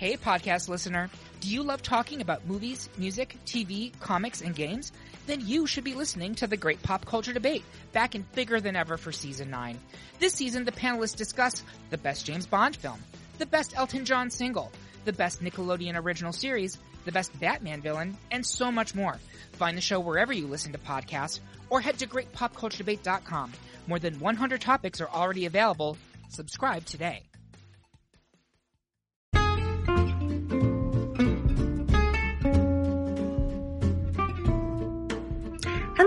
Hey, podcast listener. Do you love talking about movies, music, TV, comics, and games? Then you should be listening to the Great Pop Culture Debate, back and bigger than ever for season 9. This season, the panelists discuss the best James Bond film, the best Elton John single, the best Nickelodeon original series, the best Batman villain, and so much more. Find the show wherever you listen to podcasts, or head to greatpopculturedebate.com. More than 100 topics are already available. Subscribe today.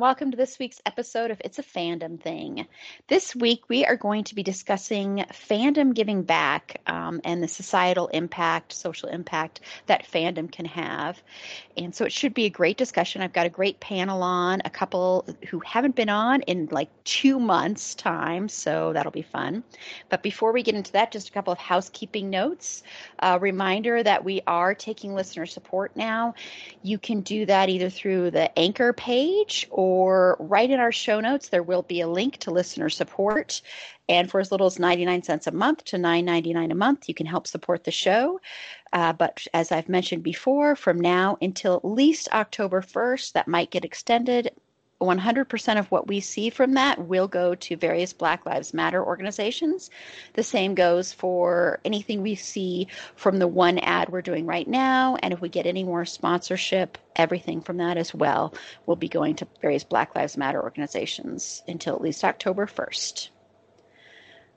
Welcome to this week's episode of It's a Fandom Thing. This week we are going to be discussing fandom giving back um, and the societal impact, social impact that fandom can have. And so it should be a great discussion. I've got a great panel on, a couple who haven't been on in like two months' time, so that'll be fun. But before we get into that, just a couple of housekeeping notes. A reminder that we are taking listener support now. You can do that either through the Anchor page or or right in our show notes, there will be a link to listener support. And for as little as 99 cents a month to $9.99 a month, you can help support the show. Uh, but as I've mentioned before, from now until at least October 1st, that might get extended. 100% of what we see from that will go to various Black Lives Matter organizations. The same goes for anything we see from the one ad we're doing right now. And if we get any more sponsorship, everything from that as well will be going to various Black Lives Matter organizations until at least October 1st.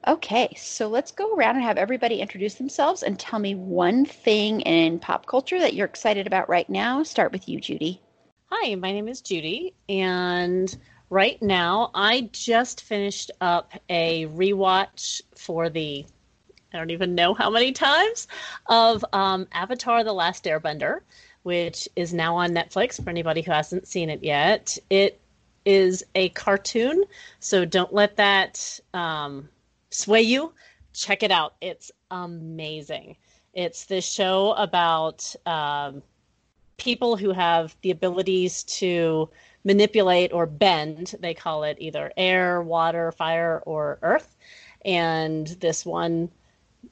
Okay, so let's go around and have everybody introduce themselves and tell me one thing in pop culture that you're excited about right now. Start with you, Judy. Hi, my name is Judy, and right now I just finished up a rewatch for the I don't even know how many times of um, Avatar: The Last Airbender, which is now on Netflix for anybody who hasn't seen it yet. It is a cartoon, so don't let that um, sway you. Check it out; it's amazing. It's this show about um, people who have the abilities to manipulate or bend, they call it either air, water, fire, or earth. And this one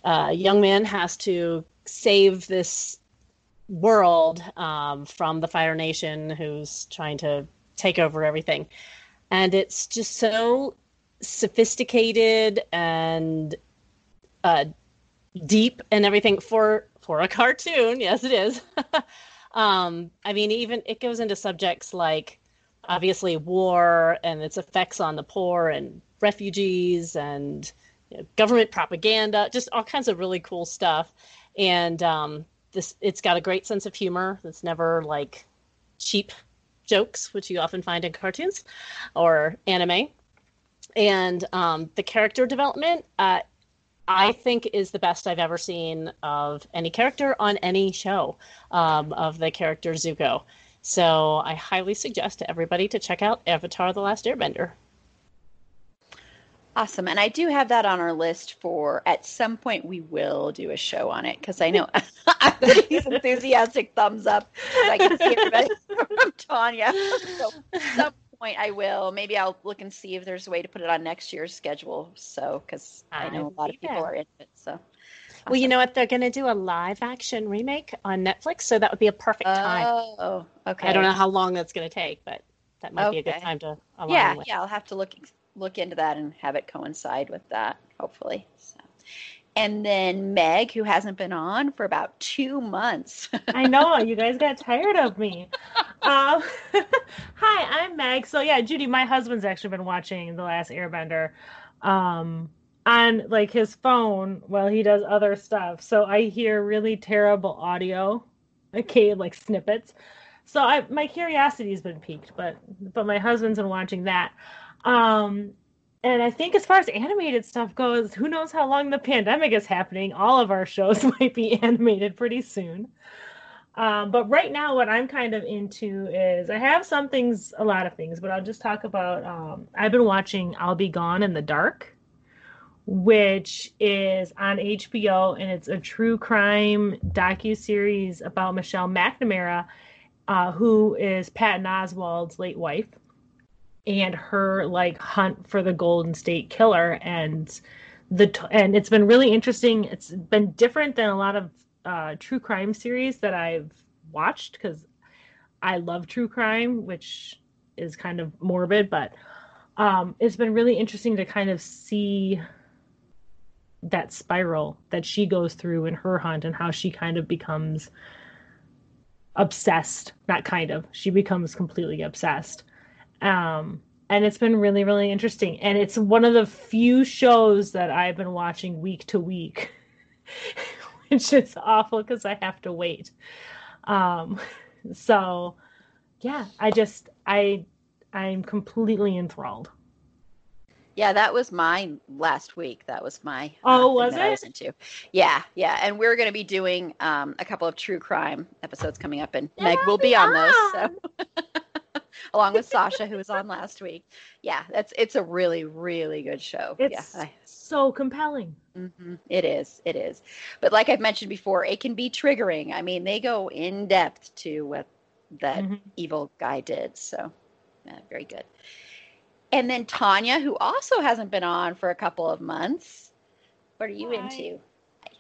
uh, young man has to save this world um, from the Fire Nation who's trying to take over everything. And it's just so sophisticated and uh, deep and everything for for a cartoon. Yes, it is. Um, I mean, even it goes into subjects like obviously war and its effects on the poor and refugees and you know, government propaganda, just all kinds of really cool stuff. And um, this, it's got a great sense of humor. It's never like cheap jokes, which you often find in cartoons or anime. And um, the character development, uh, I think is the best I've ever seen of any character on any show um, of the character Zuko. So I highly suggest to everybody to check out Avatar: The Last Airbender. Awesome. And I do have that on our list for at some point we will do a show on it because I know these enthusiastic thumbs up. I can see everybody from Tanya. So some point I will. Maybe I'll look and see if there's a way to put it on next year's schedule. So, because I know a lot of people are in it. So, awesome. well, you know what? They're going to do a live action remake on Netflix, so that would be a perfect time. Oh, okay. I don't know how long that's going to take, but that might okay. be a good time to. Yeah, with. yeah. I'll have to look look into that and have it coincide with that. Hopefully. So and then Meg, who hasn't been on for about two months. I know you guys got tired of me. Um, hi, I'm Meg. So yeah, Judy, my husband's actually been watching The Last Airbender um, on like his phone while he does other stuff. So I hear really terrible audio, okay, like snippets. So I my curiosity's been piqued, but but my husband's been watching that. Um, and I think as far as animated stuff goes, who knows how long the pandemic is happening? All of our shows might be animated pretty soon. Um, but right now, what I'm kind of into is I have some things, a lot of things, but I'll just talk about. Um, I've been watching I'll Be Gone in the Dark, which is on HBO and it's a true crime docu series about Michelle McNamara, uh, who is Patton Oswalt's late wife, and her like hunt for the Golden State Killer and the and it's been really interesting. It's been different than a lot of uh, true crime series that I've watched because I love true crime, which is kind of morbid, but um, it's been really interesting to kind of see that spiral that she goes through in her hunt and how she kind of becomes obsessed not kind of she becomes completely obsessed um and it's been really really interesting and it's one of the few shows that i've been watching week to week which is awful because i have to wait um so yeah i just i i'm completely enthralled yeah, that was mine last week. That was my uh, oh, was it? I was into. Yeah, yeah, and we're going to be doing um, a couple of true crime episodes coming up, and yeah, Meg will be on those. So, along with Sasha, who was on last week. Yeah, that's it's a really, really good show. It's yeah, so compelling. Mm-hmm. It is. It is. But like I've mentioned before, it can be triggering. I mean, they go in depth to what that mm-hmm. evil guy did. So, yeah, very good. And then Tanya, who also hasn't been on for a couple of months. What are you Hi. into?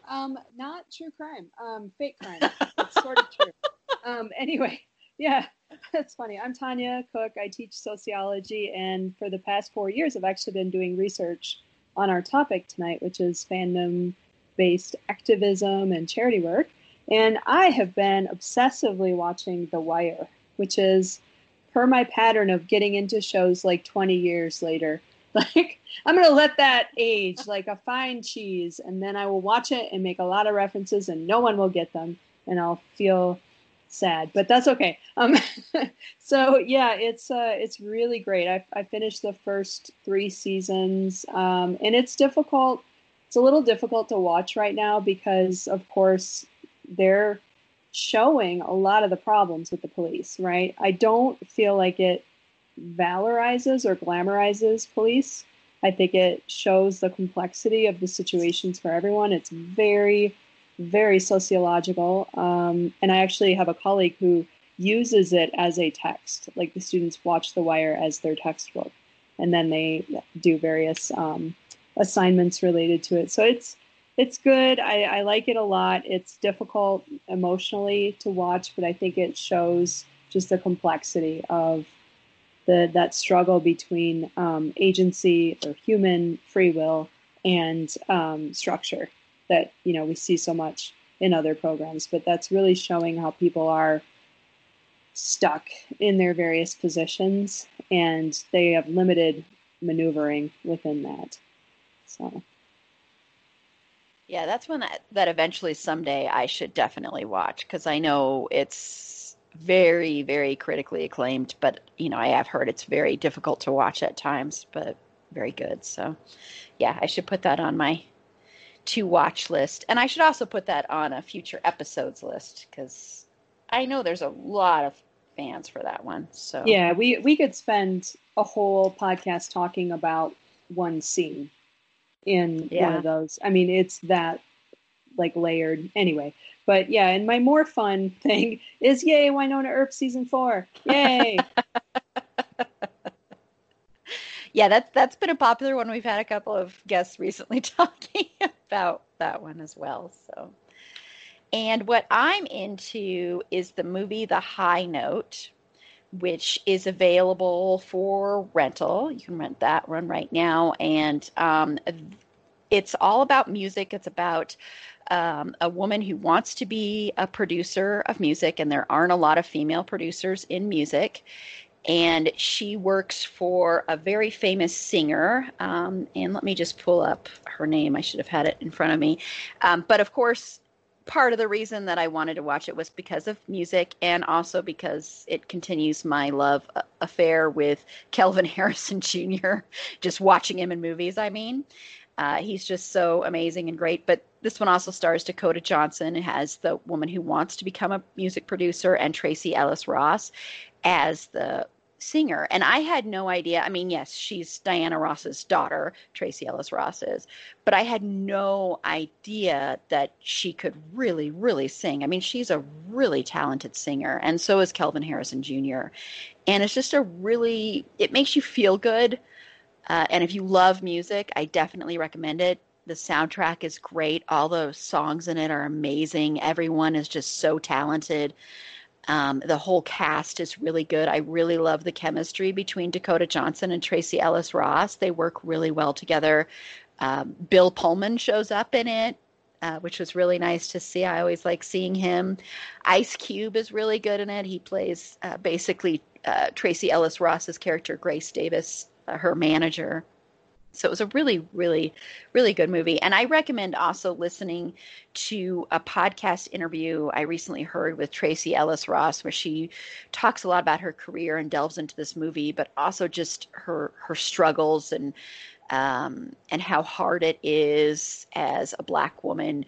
Um, not true crime. Um, fake crime. it's sort of true. Um, anyway, yeah, that's funny. I'm Tanya Cook. I teach sociology, and for the past four years, I've actually been doing research on our topic tonight, which is fandom based activism and charity work. And I have been obsessively watching The Wire, which is per my pattern of getting into shows like 20 years later. Like, I'm going to let that age like a fine cheese, and then I will watch it and make a lot of references, and no one will get them, and I'll feel sad, but that's okay. Um, so yeah, it's uh, it's really great. I, I finished the first three seasons, um, and it's difficult. It's a little difficult to watch right now because, of course, they're showing a lot of the problems with the police, right? I don't feel like it valorizes or glamorizes police. I think it shows the complexity of the situations for everyone. It's very, very sociological. Um, and I actually have a colleague who uses it as a text. Like the students watch The Wire as their textbook, and then they do various um, assignments related to it. So it's it's good. I, I like it a lot. It's difficult emotionally to watch, but I think it shows just the complexity of the that struggle between um, agency or human free will and um, structure that you know we see so much in other programs. But that's really showing how people are stuck in their various positions and they have limited maneuvering within that. So. Yeah, that's one that, that eventually someday I should definitely watch because I know it's very, very critically acclaimed, but you know, I have heard it's very difficult to watch at times, but very good. So, yeah, I should put that on my to watch list. And I should also put that on a future episodes list because I know there's a lot of fans for that one. So, yeah, we, we could spend a whole podcast talking about one scene in yeah. one of those. I mean, it's that like layered anyway. But yeah, and my more fun thing is yay, Wynonna Earp season four. Yay. yeah, that's that's been a popular one. We've had a couple of guests recently talking about that one as well. So and what I'm into is the movie The High Note, which is available for rental. You can rent that one right now, and um, it's all about music. It's about um, a woman who wants to be a producer of music, and there aren't a lot of female producers in music. And she works for a very famous singer. Um, and let me just pull up her name. I should have had it in front of me. Um, but of course, part of the reason that I wanted to watch it was because of music and also because it continues my love affair with Kelvin Harrison Jr. Just watching him in movies, I mean. Uh, he's just so amazing and great. But this one also stars Dakota Johnson. It has the woman who wants to become a music producer and Tracee Ellis Ross as the singer. And I had no idea. I mean, yes, she's Diana Ross's daughter, Tracee Ellis Ross is, but I had no idea that she could really, really sing. I mean, she's a really talented singer, and so is Kelvin Harrison Jr. And it's just a really, it makes you feel good. Uh, and if you love music, I definitely recommend it. The soundtrack is great. All the songs in it are amazing. Everyone is just so talented. Um, the whole cast is really good. I really love the chemistry between Dakota Johnson and Tracee Ellis Ross. They work really well together. Um, Bill Pullman shows up in it, uh, which was really nice to see. I always like seeing him. Ice Cube is really good in it. He plays uh, basically uh, Tracee Ellis Ross's character, Grace Davis, uh, her manager. So it was a really, really, really good movie. And I recommend also listening to a podcast interview I recently heard with Tracee Ellis Ross, where she talks a lot about her career and delves into this movie, but also just her her struggles and um, and how hard it is as a black woman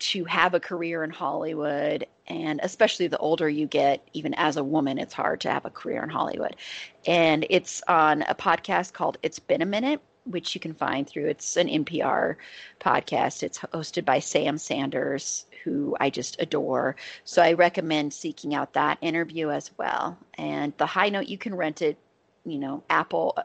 to have a career in Hollywood. And especially the older you get, even as a woman, it's hard to have a career in Hollywood. And it's on a podcast called It's Been a Minute which you can find through it's an NPR podcast. It's hosted by Sam Sanders, who I just adore. So I recommend seeking out that interview as well. And the high note, you can rent it, you know, Apple,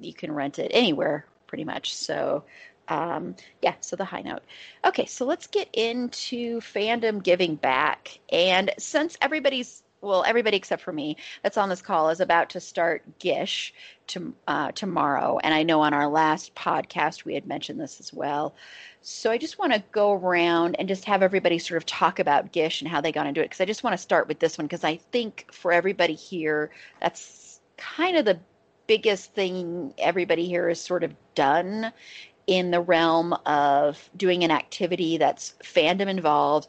you can rent it anywhere pretty much. So um, yeah, so the high note. Okay, so let's get into fandom giving back. And since everybody's well, everybody except for me that's on this call is about to start Gish to, uh, tomorrow. And I know on our last podcast we had mentioned this as well. So I just want to go around and just have everybody sort of talk about Gish and how they got into it. Because I just want to start with this one because I think for everybody here, that's kind of the biggest thing everybody here has sort of done in the realm of doing an activity that's fandom involved,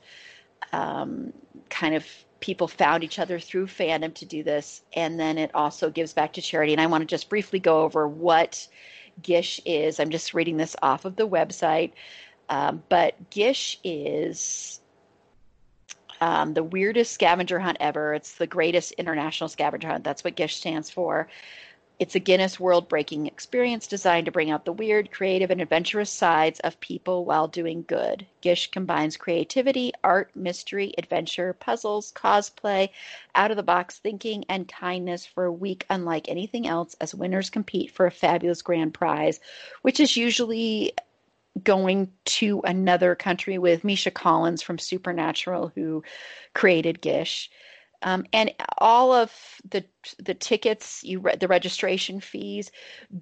um, kind of people found each other through fandom to do this, and then it also gives back to charity. And I want to just briefly go over what Gish is. I'm just reading this off of the website, um, but Gish is um, the weirdest scavenger hunt ever. It's the greatest international scavenger hunt. That's what Gish stands for. It's a Guinness World breaking experience designed to bring out the weird, creative, and adventurous sides of people while doing good. Gish combines creativity, art, mystery, adventure, puzzles, cosplay, out of the box thinking, and kindness for a week unlike anything else as winners compete for a fabulous grand prize, which is usually going to another country with Misha Collins from Supernatural, who created Gish. Um, and all of the the tickets, you re- the registration fees,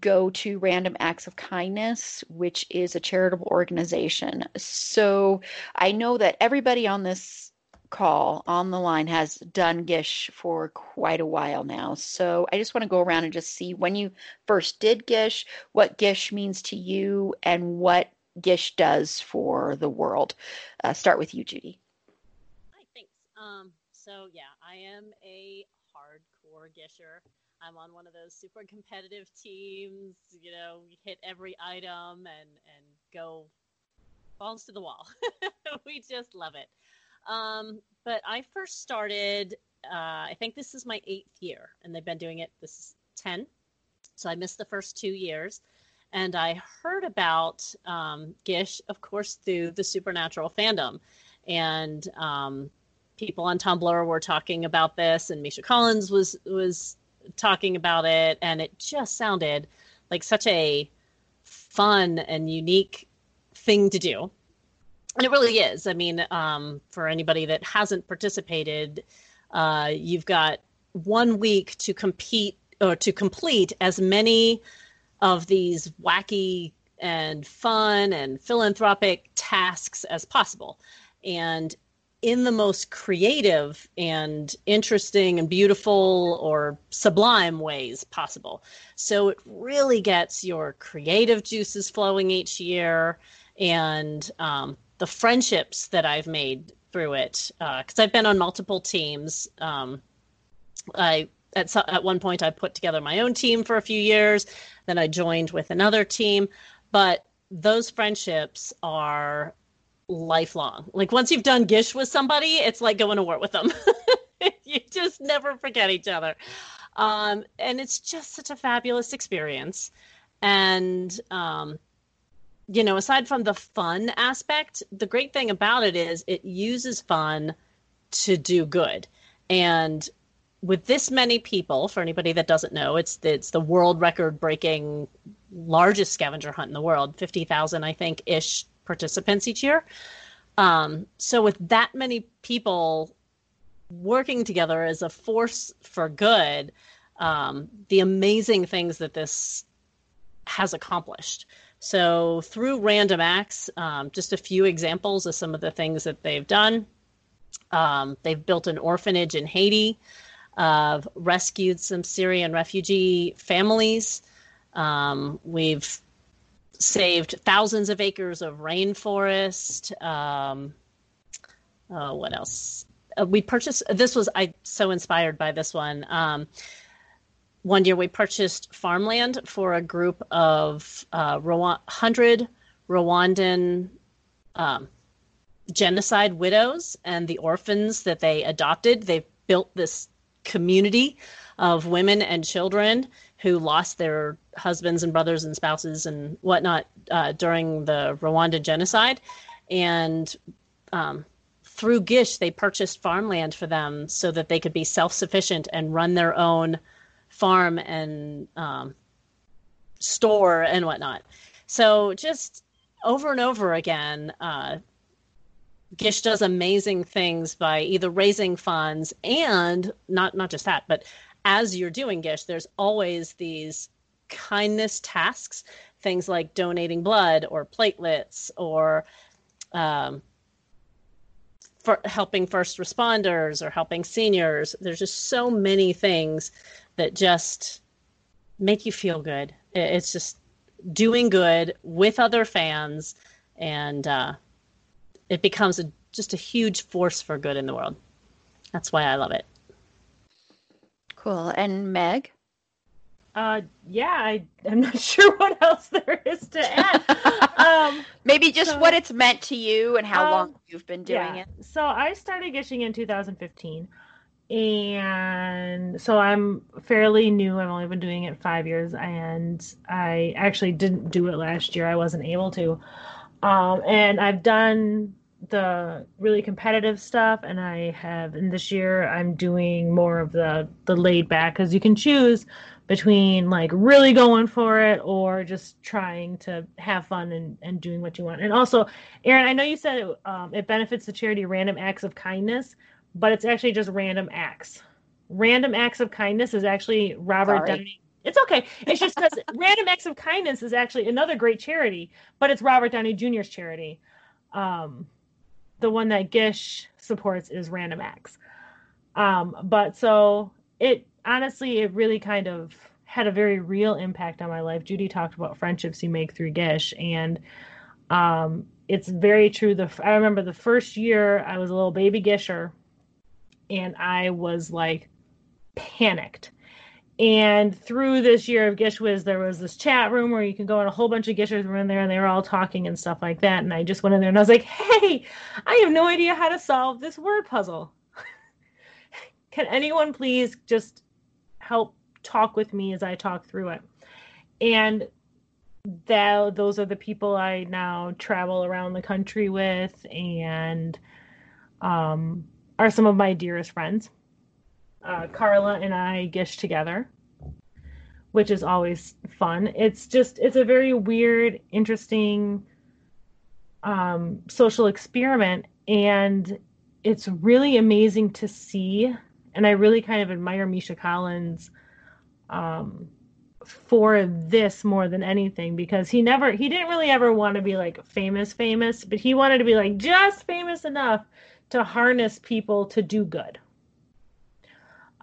go to Random Acts of Kindness, which is a charitable organization. So I know that everybody on this call on the line has done Gish for quite a while now. So I just want to go around and just see when you first did Gish, what Gish means to you, and what Gish does for the world. Uh, start with you, Judy. Hi, thanks. Um, so yeah, I am a hardcore gisher. I'm on one of those super competitive teams. You know, we hit every item and and go balls to the wall. we just love it. Um, but I first started. Uh, I think this is my eighth year, and they've been doing it. This is ten, so I missed the first two years. And I heard about um, Gish, of course, through the Supernatural fandom, and um, people on Tumblr were talking about this, and Misha Collins was was talking about it, and it just sounded like such a fun and unique thing to do. And it really is. I mean, um, for anybody that hasn't participated, uh, you've got one week to compete or to complete as many of these wacky and fun and philanthropic tasks as possible. And in the most creative and interesting and beautiful or sublime ways possible. So it really gets your creative juices flowing each year and um, the friendships that I've made through it. Because uh, I've been on multiple teams. Um, I at, at one point I put together my own team for a few years. Then I joined with another team. But those friendships are lifelong. Like once you've done Gish with somebody, it's like going to war with them. you just never forget each other. Um, and it's just such a fabulous experience. And, um, you know, aside from the fun aspect, the great thing about it is it uses fun to do good. And with this many people, for anybody that doesn't know, it's it's the world record breaking largest scavenger hunt in the world, fifty thousand, I think, ish participants each year. Um, so with that many people working together as a force for good, um, the amazing things that this has accomplished. So through Random Acts, um, just a few examples of some of the things that they've done. Um, they've built an orphanage in Haiti, uh, rescued some Syrian refugee families. Um, we've saved thousands of acres of rainforest. Um, oh, what else? Uh, we purchased. This was I so inspired by this one. Um, one year we purchased farmland for a group of uh, Rwanda, 100 Rwandan um, genocide widows and the orphans that they adopted. They built this community of women and children who lost their husbands and brothers and spouses and whatnot uh, during the Rwanda genocide. And um, through Gish, they purchased farmland for them so that they could be self sufficient and run their own farm and um, store and whatnot. So just over and over again, uh, Gish does amazing things by either raising funds and not not just that, but as you're doing Gish, there's always these kindness tasks, things like donating blood or platelets or um, for helping first responders or helping seniors. There's just so many things that just make you feel good. It's just doing good with other fans, and uh, it becomes a, just a huge force for good in the world. That's why I love it. Cool. And Meg? Uh, yeah, I, I'm not sure what else there is to add. um, Maybe just so- what it's meant to you and how Um, long you've been doing yeah. it. So I started gishing in 2015. And so I'm fairly new. I've only been doing it five years, and I actually didn't do it last year. I wasn't able to. Um, and I've done the really competitive stuff, and I have. And this year, I'm doing more of the the laid back because you can choose between like really going for it or just trying to have fun and, and doing what you want. And also, Aaron, I know you said it, um, it benefits the charity Random Acts of Kindness, but it's actually just Random Acts. Random Acts of Kindness is actually Robert Sorry. Downey. It's okay. It's just because Random Acts of Kindness is actually another great charity, but it's Robert Downey Jr.'s charity. Um, the one that Gish supports is Random Acts. Um, but so it honestly, it really kind of had a very real impact on my life. Judy talked about friendships you make through Gish, and um, it's very true. The I remember the first year I was a little baby Gisher, and I was like panicked. And through this year of GISHWHES, there was this chat room where you can go and a whole bunch of Gishers were in there and they were all talking and stuff like that. And I just went in there and I was like, hey, I have no idea how to solve this word puzzle. can anyone please just help talk with me as I talk through it? And that those are the people I now travel around the country with and um, are some of my dearest friends. Uh, Carla and I gish together, which is always fun. It's just it's a very weird, interesting um, social experiment, and it's really amazing to see. And I really kind of admire Misha Collins um, for this more than anything because he never he didn't really ever want to be like famous famous but he wanted to be like just famous enough to harness people to do good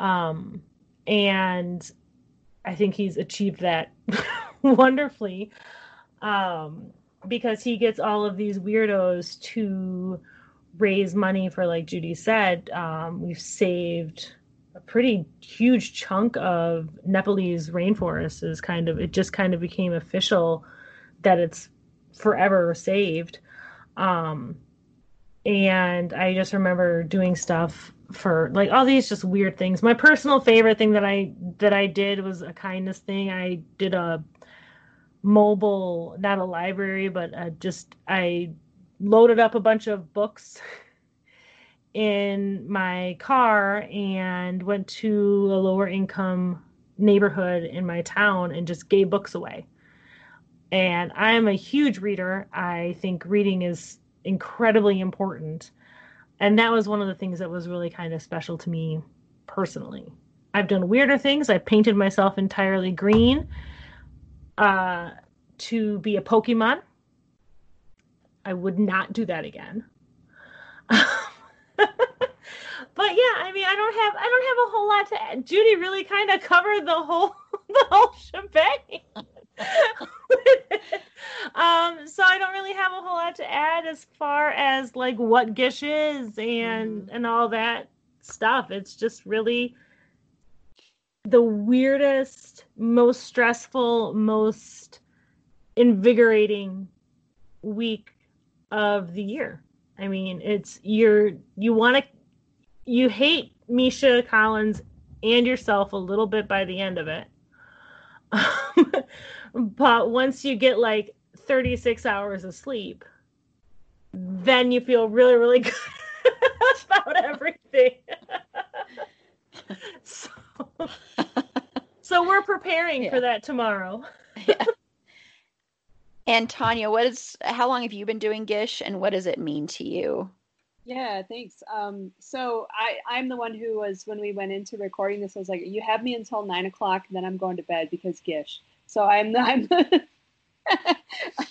um and i think he's achieved that wonderfully um because he gets all of these weirdos to raise money for like judy said um we've saved a pretty huge chunk of Nepalese rainforest is kind of it just kind of became official that it's forever saved. Um, and I just remember doing stuff for like all these just weird things. My personal favorite thing that I that I did was a kindness thing. I did a mobile, not a library, but uh, just I loaded up a bunch of books in my car and went to a lower income neighborhood in my town and just gave books away. And I am a huge reader. I think reading is incredibly important. And that was one of the things that was really kind of special to me personally. I've done weirder things. I painted myself entirely green uh, to be a Pokemon. I would not do that again. but yeah, I mean, I don't have I don't have a whole lot to add. Judy really kind of covered the whole the whole shebang. Um, so I don't really have a whole lot to add as far as like what Gish is and mm-hmm. and all that stuff. It's just really the weirdest, most stressful, most invigorating week of the year. I mean, it's you're you want to you hate Misha Collins and yourself a little bit by the end of it. but once you get like 36 hours of sleep, then you feel really, really good about everything. so, so we're preparing yeah. for that tomorrow. yeah. And Tanya, what is how long have you been doing Gish and what does it mean to you? Yeah, thanks. Um, so I, I'm the one who was when we went into recording this, I was like, you have me until nine o'clock, and then I'm going to bed because Gish. So I'm I'm I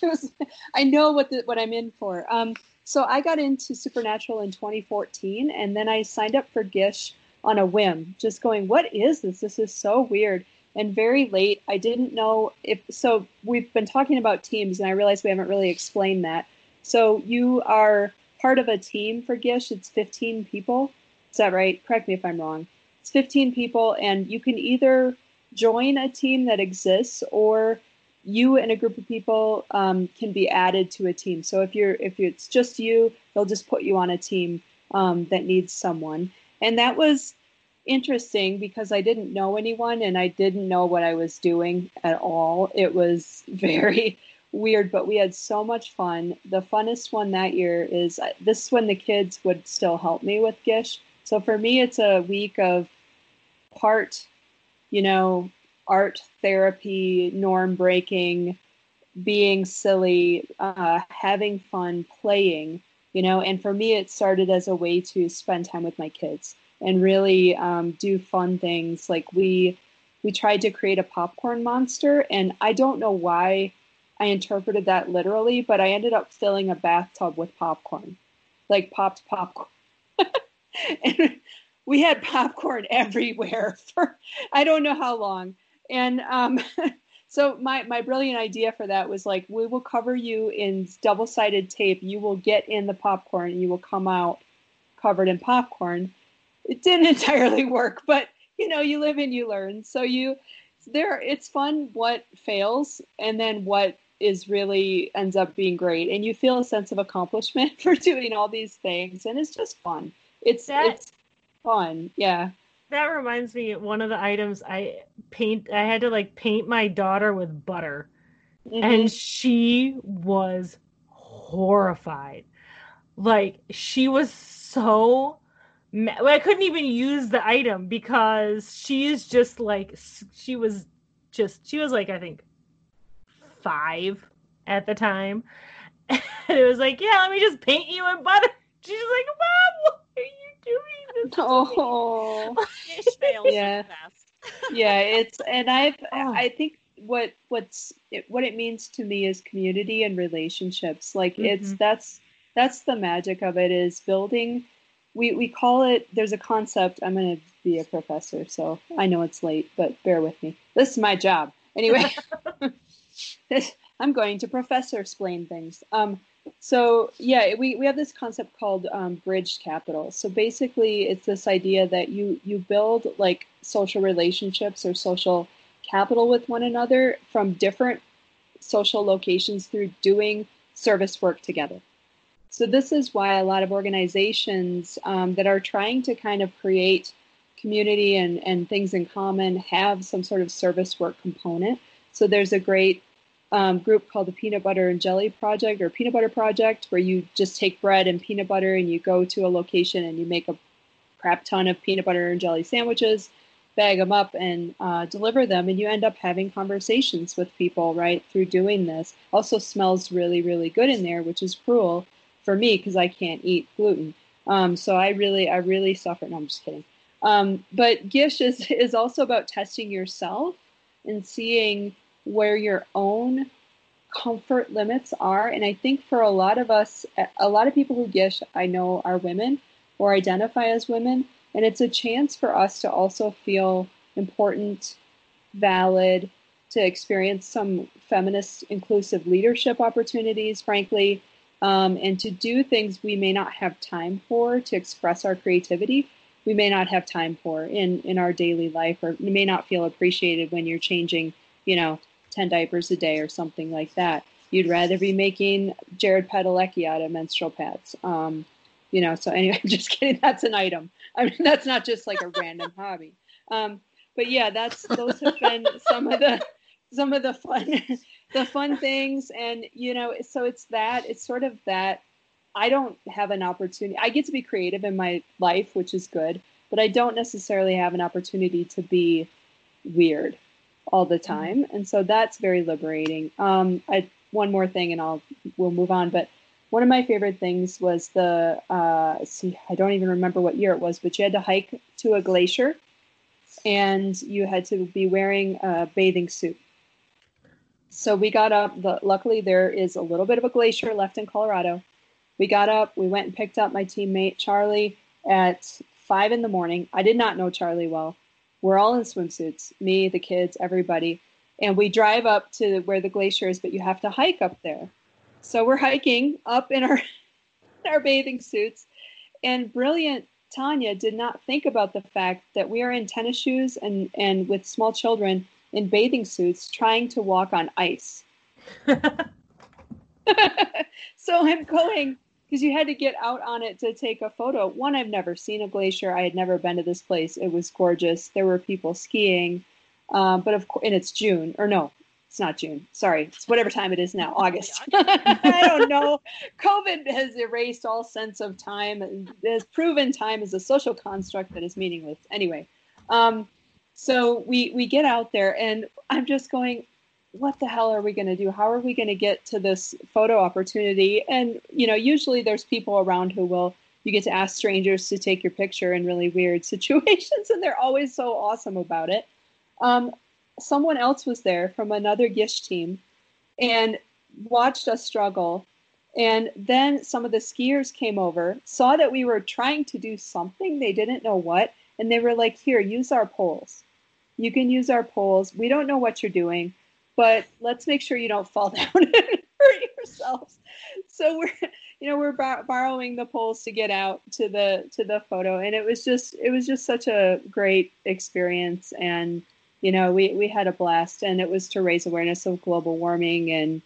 was I know what the, what I'm in for. Um, so I got into Supernatural in 2014, and then I signed up for Gish on a whim, just going, what is this? This is so weird. And very late, I didn't know if so. We've been talking about teams, and I realized we haven't really explained that. So you are part of a team for Gish. It's 15 people. Is that right? Correct me if I'm wrong. It's 15 people, and you can either join a team that exists or you and a group of people um, can be added to a team. So if you're if it's just you, they'll just put you on a team um, that needs someone. And that was interesting because I didn't know anyone and I didn't know what I was doing at all. It was very weird, but we had so much fun. The funnest one that year is uh, this is when the kids would still help me with Gish. So for me, it's a week of part, you know, art therapy, norm breaking, being silly, uh, having fun, playing, you know. And for me, it started as a way to spend time with my kids and really um, do fun things. Like we we tried to create a popcorn monster, and I don't know why I interpreted that literally, but I ended up filling a bathtub with popcorn, like popped popcorn. and we had popcorn everywhere for I don't know how long. And um, so my my brilliant idea for that was like we will cover you in double sided tape. You will get in the popcorn and you will come out covered in popcorn. It didn't entirely work, but you know you live and you learn. So you there it's fun what fails and then what is really ends up being great and you feel a sense of accomplishment for doing all these things and it's just fun it's that, it's fun yeah that reminds me one of the items i paint i had to like paint my daughter with butter mm-hmm. and she was horrified like she was so well, i couldn't even use the item because she is just like she was just she was like i think five at the time. And it was like, yeah, let me just paint you in butter. She's like, Mom, what are you doing? This oh, yeah, yeah. It's and I've oh. I think what what's it, what it means to me is community and relationships. Like mm-hmm. it's that's that's the magic of it is building. We we call it. There's a concept. I'm going to be a professor, so I know it's late, but bear with me. This is my job anyway. I'm going to professor explain things. Um, so yeah, we, we have this concept called um, bridged capital. So basically, it's this idea that you you build like social relationships or social capital with one another from different social locations through doing service work together. So this is why a lot of organizations um, that are trying to kind of create community and, and things in common have some sort of service work component. So there's a great um, group called the Peanut Butter and Jelly Project or Peanut Butter Project, where you just take bread and peanut butter and you go to a location and you make a crap ton of peanut butter and jelly sandwiches, bag them up and uh, deliver them, and you end up having conversations with people right through doing this. Also smells really really good in there, which is cruel for me because I can't eat gluten. Um, so I really I really suffer. No, I'm just kidding. Um, but Gish is is also about testing yourself and seeing where your own comfort limits are. And I think for a lot of us, a lot of people who Gish I know are women or identify as women. And it's a chance for us to also feel important, valid, to experience some feminist inclusive leadership opportunities, frankly, um, and to do things we may not have time for to express our creativity. We may not have time for in in our daily life, or you may not feel appreciated when you're changing, you know, 10 diapers a day or something like that. You'd rather be making Jared Padalecki out of menstrual pads. Um, you know, so anyway, I'm just kidding. That's an item. I mean, that's not just like a random hobby. Um, but yeah, that's those have been some of the some of the fun the fun things and you know so it's that it's sort of that i don't have an opportunity i get to be creative in my life which is good but i don't necessarily have an opportunity to be weird all the mm-hmm. time, and so that's very liberating. Um, I, one more thing, and I'll we'll move on. But one of my favorite things was the uh, see, I don't even remember what year it was, but you had to hike to a glacier, and you had to be wearing a bathing suit. So we got up. The, luckily, there is a little bit of a glacier left in Colorado. We got up. We went and picked up my teammate Charlie at five in the morning. I did not know Charlie well. We're all in swimsuits, me, the kids, everybody. And we drive up to where the glacier is, but you have to hike up there. So we're hiking up in our our bathing suits. And brilliant Tanya did not think about the fact that we are in tennis shoes and, and with small children in bathing suits trying to walk on ice. so I'm going because you had to get out on it to take a photo. One, I've never seen a glacier. I had never been to this place. It was gorgeous. There were people skiing, um, but of course, and it's June or no, it's not June. Sorry, it's whatever time it is now, August. I don't know. COVID has erased all sense of time. It has proven time is a social construct that is meaningless. Anyway, um, so we we get out there, and I'm just going what the hell are we going to do? How are we going to get to this photo opportunity? And, you know, usually there's people around who will, you get to ask strangers to take your picture in really weird situations, and they're always so awesome about it. Um, someone else was there from another Gish team and watched us struggle. And then some of the skiers came over, saw that we were trying to do something, they didn't know what, and they were like, Here, use our poles. You can use our poles. We don't know what you're doing but let's make sure you don't fall down and hurt yourselves. So we're, you know, we're borrowing the poles to get out to the to the photo, and it was just it was just such a great experience, and you know, we we had a blast, and it was to raise awareness of global warming, and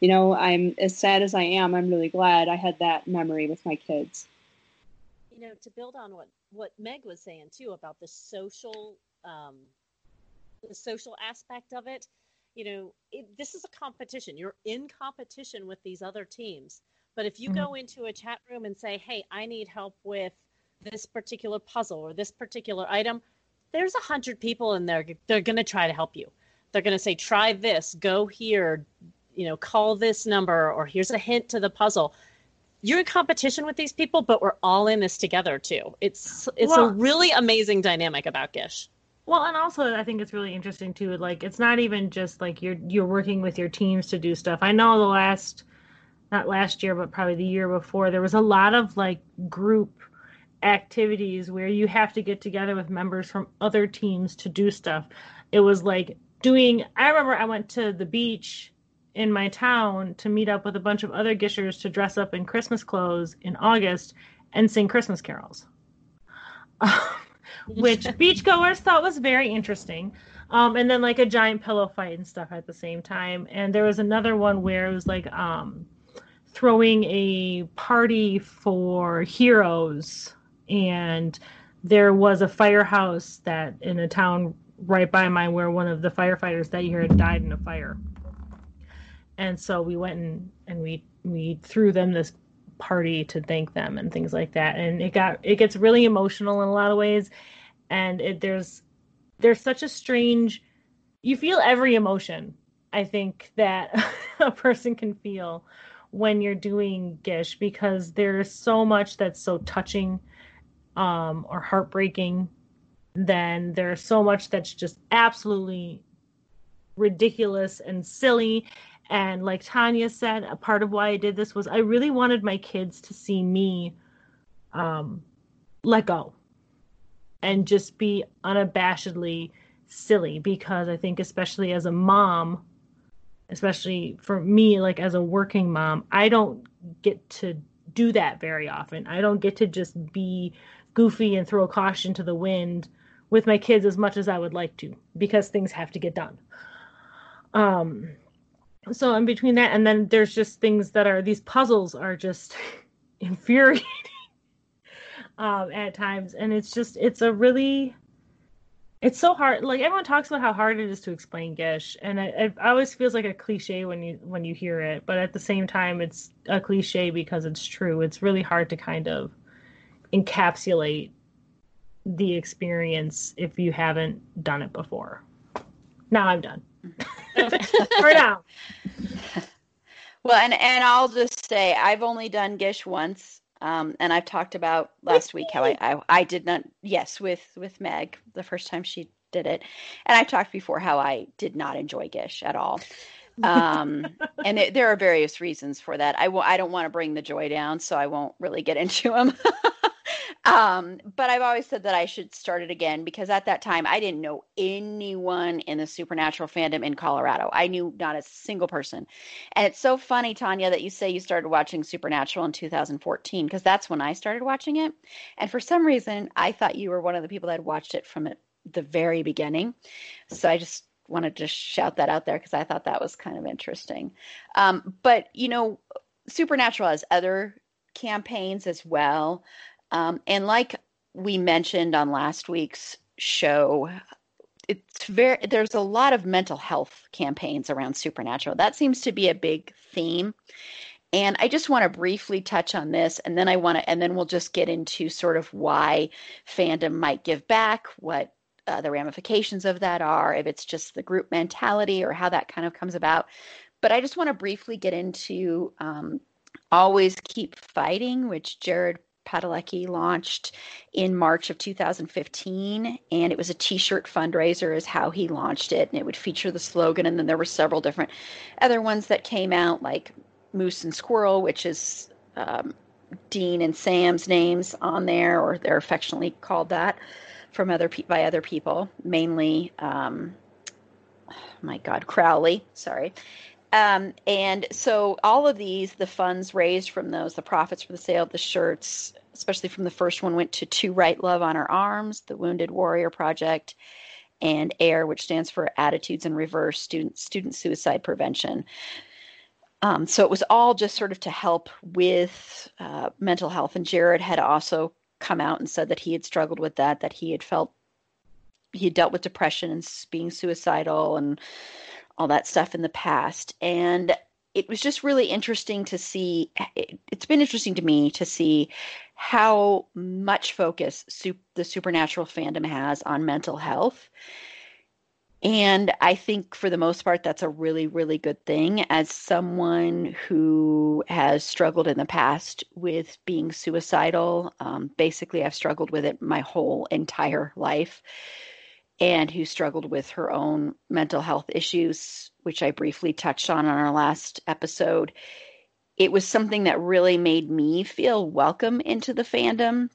you know, I'm as sad as I am, I'm really glad I had that memory with my kids. You know, to build on what what Meg was saying too about the social um, the social aspect of it you know, it, this is a competition. You're in competition with these other teams. But if you mm-hmm. go into a chat room and say, hey, I need help with this particular puzzle or this particular item, there's a hundred people in there. They're going to try to help you. They're going to say, try this, go here, you know, call this number, or here's a hint to the puzzle. You're in competition with these people, but we're all in this together too. It's it's well, a really amazing dynamic about Gish. Well, and also I think it's really interesting too. Like it's not even just like you're you're working with your teams to do stuff. I know the last not last year, but probably the year before, there was a lot of like group activities where you have to get together with members from other teams to do stuff. It was like doing I remember I went to the beach in my town to meet up with a bunch of other gishers to dress up in Christmas clothes in August and sing Christmas carols. Um, which beachgoers thought was very interesting. Um, and then like a giant pillow fight and stuff at the same time. And there was another one where it was like um, throwing a party for heroes, and there was a firehouse that in a town right by mine where one of the firefighters that year had died in a fire. And so we went and, and we we threw them this party to thank them and things like that. And it got it gets really emotional in a lot of ways. And it, there's there's such a strange you feel every emotion I think that a person can feel when you're doing Gish because there's so much that's so touching um, or heartbreaking. Then there's so much that's just absolutely ridiculous and silly. And like Tanya said, a part of why I did this was I really wanted my kids to see me um, let go and just be unabashedly silly because I think, especially as a mom, especially for me, like as a working mom, I don't get to do that very often. I don't get to just be goofy and throw caution to the wind with my kids as much as I would like to because things have to get done. Um, so in between that and then there's just things that are these puzzles are just infuriating um, at times, and it's just it's a really it's so hard like everyone talks about how hard it is to explain gish. And it, it, always feels like a cliche when you when you hear it. But at the same time it's a cliche because it's true. It's really hard to kind of encapsulate the experience if you haven't done it before. Now i'm done for now well and and i'll just say i've only done gish once um, and I've talked about last week how I, I, I did not yes with with Meg the first time she did it, and I talked before how I did not enjoy Gish at all. um, and it, there are various reasons for that. I w- I don't want to bring the joy down, so I won't really get into them. Um, but I've always said that I should start it again because at that time I didn't know anyone in the supernatural fandom in Colorado. I knew not a single person. And it's so funny, Tanya, that you say you started watching Supernatural in 2014 because that's when I started watching it. And for some reason, I thought you were one of the people that had watched it from the very beginning. So I just wanted to shout that out there because I thought that was kind of interesting. Um, but, you know, Supernatural has other campaigns as well. Um, and like we mentioned on last week's show, it's very there's a lot of mental health campaigns around supernatural. That seems to be a big theme. And I just want to briefly touch on this, and then I want to, and then we'll just get into sort of why fandom might give back, what uh, the ramifications of that are, if it's just the group mentality or how that kind of comes about. But I just want to briefly get into um, Always Keep Fighting, which Jared Padalecki launched in March of 2015, and it was a T-shirt fundraiser, is how he launched it, and it would feature the slogan. And then there were several different other ones that came out, like Moose and Squirrel, which is um, Dean and Sam's names on there, or they're affectionately called that from other pe- by other people, mainly. Um, oh my God, Crowley. Sorry, um, and so all of these, the funds raised from those, the profits from the sale of the shirts, especially from the first one, went to To Write Love on Our Arms, the Wounded Warrior Project, and AIR, which stands for Attitudes in Reverse Student Student Suicide Prevention. Um, so it was all just sort of to help with uh, mental health. And Jared had also come out and said that he had struggled with that, that he had felt he had dealt with depression and being suicidal and all that stuff in the past. And it was just really interesting to see. It's been interesting to me to see how much focus the supernatural fandom has on mental health. And I think for the most part, that's a really, really good thing. As someone who has struggled in the past with being suicidal, um, basically, I've struggled with it my whole entire life and who struggled with her own mental health issues, which I briefly touched on on our last episode. It was something that really made me feel welcome into the fandom.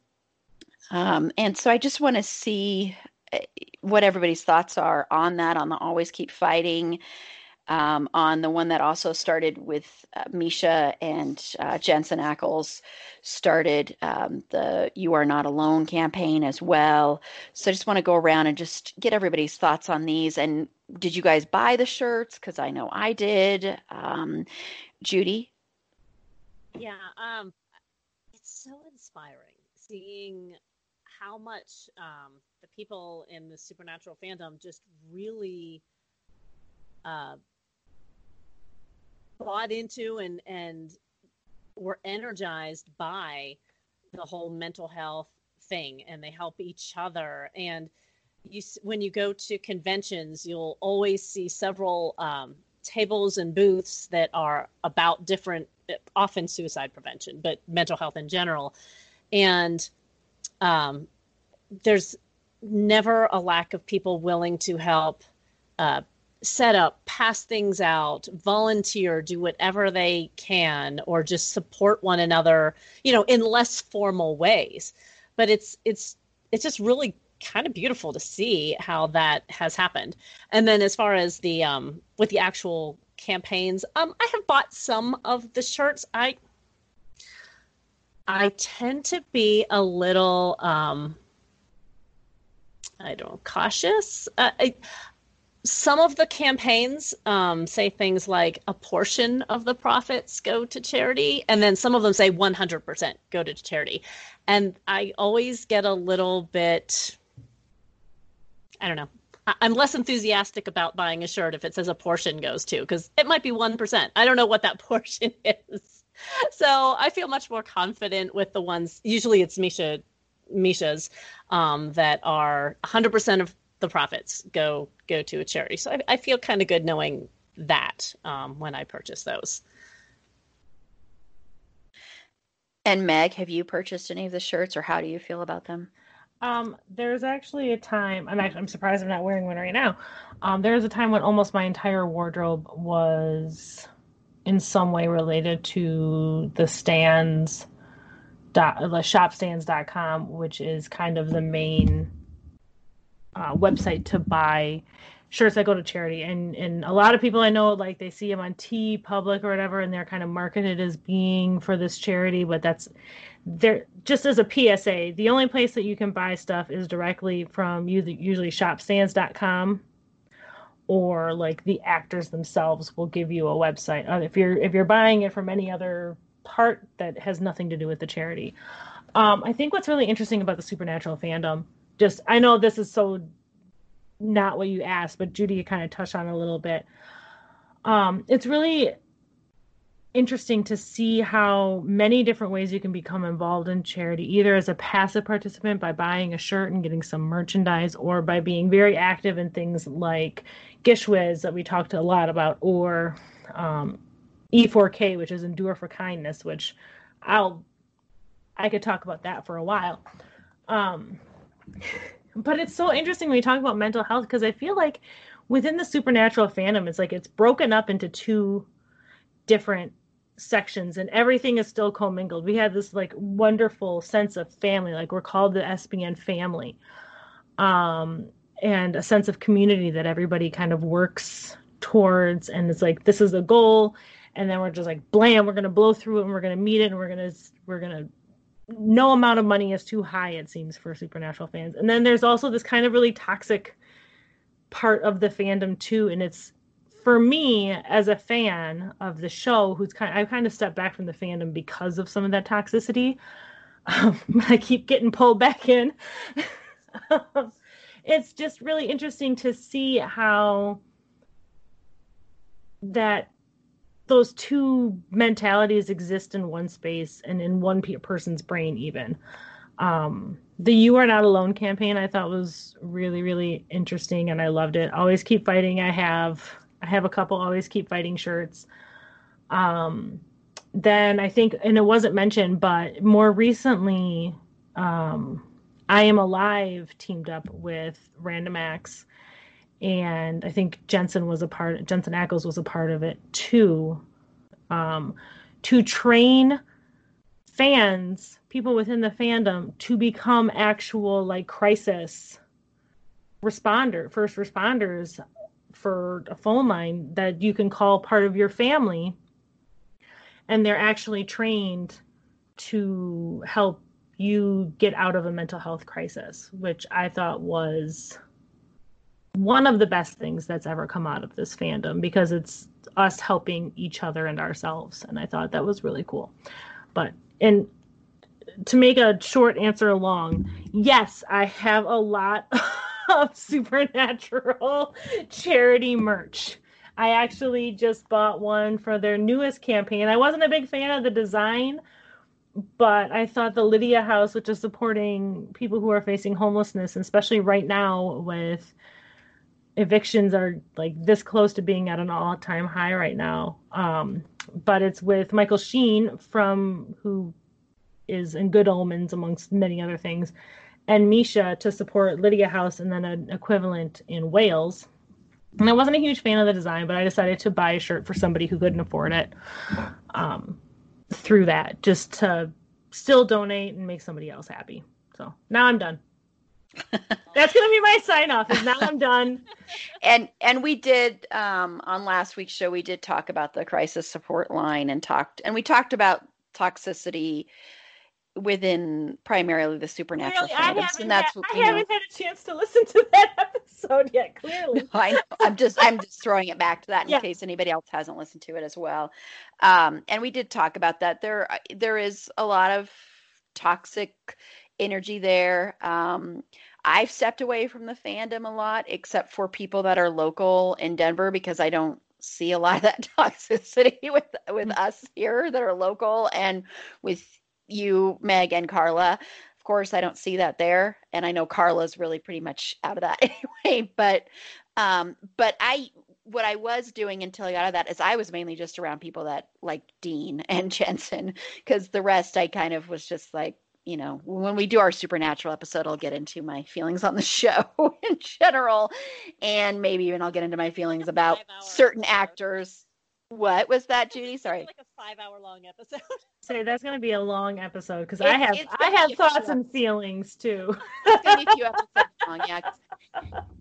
Um, and so I just want to see eh, what everybody's thoughts are on that, on the Always Keep Fighting um, on the one that also started with uh, Misha and uh, Jensen Ackles started um, the You Are Not Alone campaign as well. So I just want to go around and just get everybody's thoughts on these. And did you guys buy the shirts? Because I know I did. Um, Judy? Yeah, um, it's so inspiring seeing how much um, the people in the supernatural fandom just really uh, bought into and and were energized by the whole mental health thing, and they help each other. And you, when you go to conventions, you'll always see several um, tables and booths that are about different, often suicide prevention, but mental health in general. And um, there's never a lack of people willing to help uh, set up, pass things out, volunteer, do whatever they can, or just support one another, you know, in less formal ways. But it's it's it's just really kind of beautiful to see how that has happened. And then as far as the um with the actual campaigns, um I have bought some of the shirts. I I tend to be a little um I don't know, cautious. Uh, I, some of the campaigns um, say things like a portion of the profits go to charity, and then some of them say 100% go to charity. And I always get a little bit, I don't know. I'm less enthusiastic about buying a shirt if it says a portion goes to, because it might be 1%. I don't know what that portion is. So I feel much more confident with the ones, usually it's Misha Misha's um, that are 100% of the profits go go to a charity. So I, I feel kind of good knowing that um, when I purchase those. And Meg, have you purchased any of the shirts, or how do you feel about them? Um, there's actually a time. I'm actually, I'm surprised I'm not wearing one right now. Um, there was a time when almost my entire wardrobe was in some way related to the stands dot the shopstands.com which is kind of the main uh, website to buy shirts that go to charity and and a lot of people i know like they see them on TeePublic or whatever and they're kind of marketed as being for this charity but that's they're just as a psa the only place that you can buy stuff is directly from usually shopstands.com or like the actors themselves will give you a website uh, if you're if you're buying it from any other part that has nothing to do with the charity. Um, I think what's really interesting about the supernatural fandom, just I know this is so not what you asked, but Judy kind of touched on a little bit. Um, it's really interesting to see how many different ways you can become involved in charity, either as a passive participant by buying a shirt and getting some merchandise, or by being very active in things like GISHWHES that we talked a lot about, or um, E4K, which is Endure for Kindness, which I'll I could talk about that for a while. Um, but it's so interesting when you talk about mental health because I feel like within the supernatural fandom, it's like it's broken up into two different sections and everything is still commingled. We have this like wonderful sense of family, like we're called the SPN family. Um, and a sense of community that everybody kind of works towards and it's like this is a goal and then we're just like blam we're going to blow through it and we're going to meet it and we're going to we're going to no amount of money is too high it seems for supernatural fans. And then there's also this kind of really toxic part of the fandom too and it's for me as a fan of the show who's kind of, I've kind of stepped back from the fandom because of some of that toxicity um, I keep getting pulled back in. It's just really interesting to see how that those two mentalities exist in one space and in one person's brain even. Um, the you are not alone campaign i thought was really really interesting and i loved it. Always keep fighting i have i have a couple always keep fighting shirts. Um, then i think and it wasn't mentioned but more recently um, i am alive teamed up with random acts and I think Jensen was a part. Jensen Ackles was a part of it too, um, to train fans, people within the fandom, to become actual like crisis responder, first responders for a phone line that you can call part of your family, and they're actually trained to help you get out of a mental health crisis, which I thought was one of the best things that's ever come out of this fandom because it's us helping each other and ourselves. And I thought that was really cool. But, and to make a short answer long, yes, I have a lot of supernatural charity merch. I actually just bought one for their newest campaign. I wasn't a big fan of the design, but I thought the Lydia House, which is supporting people who are facing homelessness, especially right now with evictions are like this close to being at an all-time high right now. Um, but it's with Michael Sheen from who is in Good Omens amongst many other things, and Misha to support Lydia House and then an equivalent in Wales and I wasn't a huge fan of the design, but I decided to buy a shirt for somebody who couldn't afford it um, through that, just to still donate and make somebody else happy. So now I'm done. That's gonna be my sign off. Is now I'm done. and and we did um, on last week's show we did talk about the crisis support line and talked and we talked about toxicity within primarily the supernatural Clearly, I fandoms, and that's had, I know. haven't had a chance to listen to that episode yet. Clearly, I know. I'm just I'm just throwing it back to that in Yeah. case anybody else hasn't listened to it as well. Um, and we did talk about that. There there is a lot of toxic energy there. Um, I've stepped away from the fandom a lot, except for people that are local in Denver, because I don't see a lot of that toxicity with with us here that are local and with you, Meg and Carla. Of course, I don't see that there, and I know Carla's really pretty much out of that anyway. But um, but I what I was doing until I got out of that is I was mainly just around people that like Dean and Jensen, because the rest I kind of was just like, you know, when we do our supernatural episode, I'll get into my feelings on the show in general, and maybe even I'll get into my feelings about certain episode. actors. What was that, Judy? Sorry. like a five-hour-long episode. say that's gonna be a long episode because I have I have thoughts and feelings too. it's gonna be a few episodes long, yeah.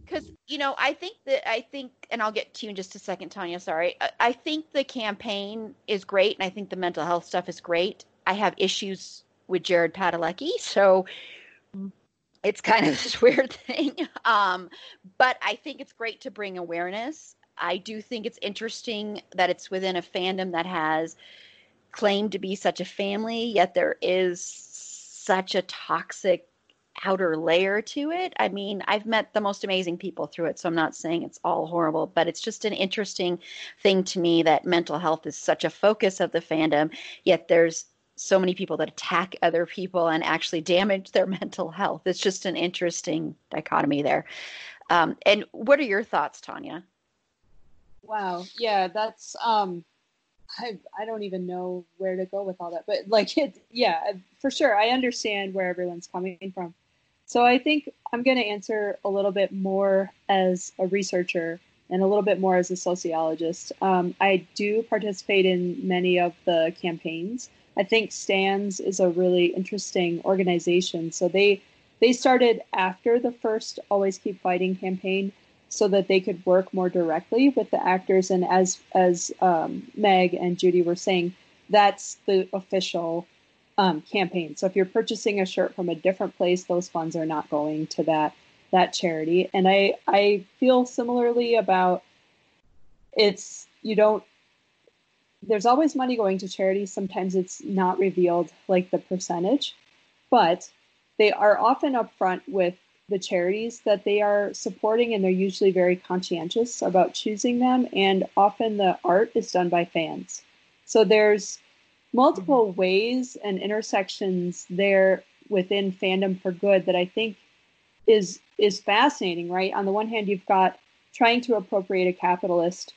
Because you know, I think that I think, and I'll get to you in just a second, Tanya. Sorry, I, I think the campaign is great, and I think the mental health stuff is great. I have issues with Jared Padalecki, so it's kind of this weird thing. Um, but I think it's great to bring awareness. I do think it's interesting that it's within a fandom that has claimed to be such a family, yet there is such a toxic outer layer to it. I mean, I've met the most amazing people through it, so I'm not saying it's all horrible, but it's just an interesting thing to me that mental health is such a focus of the fandom, yet there's so many people that attack other people and actually damage their mental health. It's just an interesting dichotomy there. Um, and what are your thoughts, Tanya? Wow. Yeah, that's um I I don't even know where to go with all that. But like it yeah, for sure. I understand where everyone's coming from. So I think I'm going to answer a little bit more as a researcher and a little bit more as a sociologist. Um, I do participate in many of the campaigns. I think Stands is a really interesting organization. So they they started after the first Always Keep Fighting campaign so that they could work more directly with the actors. And as as um, Meg and Judy were saying, that's the official um, campaign. So if you're purchasing a shirt from a different place, those funds are not going to that that charity. And I I feel similarly about it's you don't. There's always money going to charities. Sometimes it's not revealed like the percentage, but they are often upfront with the charities that they are supporting, and they're usually very conscientious about choosing them. And often the art is done by fans. So there's multiple mm-hmm. ways and intersections there within fandom for good that I think is is fascinating. Right on the one hand, you've got trying to appropriate a capitalist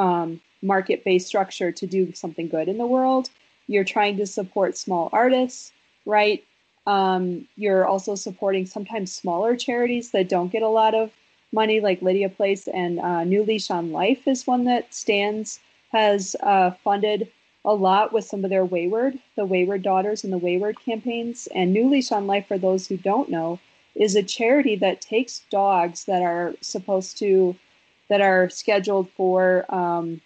um, market based structure to do something good in the world. You're trying to support small artists, right? Um, you're also supporting sometimes smaller charities that don't get a lot of money, like Lydia Place and uh, New Leash on Life is one that stands has uh, funded a lot with some of their Wayward, the Wayward Daughters and the Wayward campaigns. And New Leash on Life, for those who don't know, is a charity that takes dogs that are supposed to, that are scheduled for um,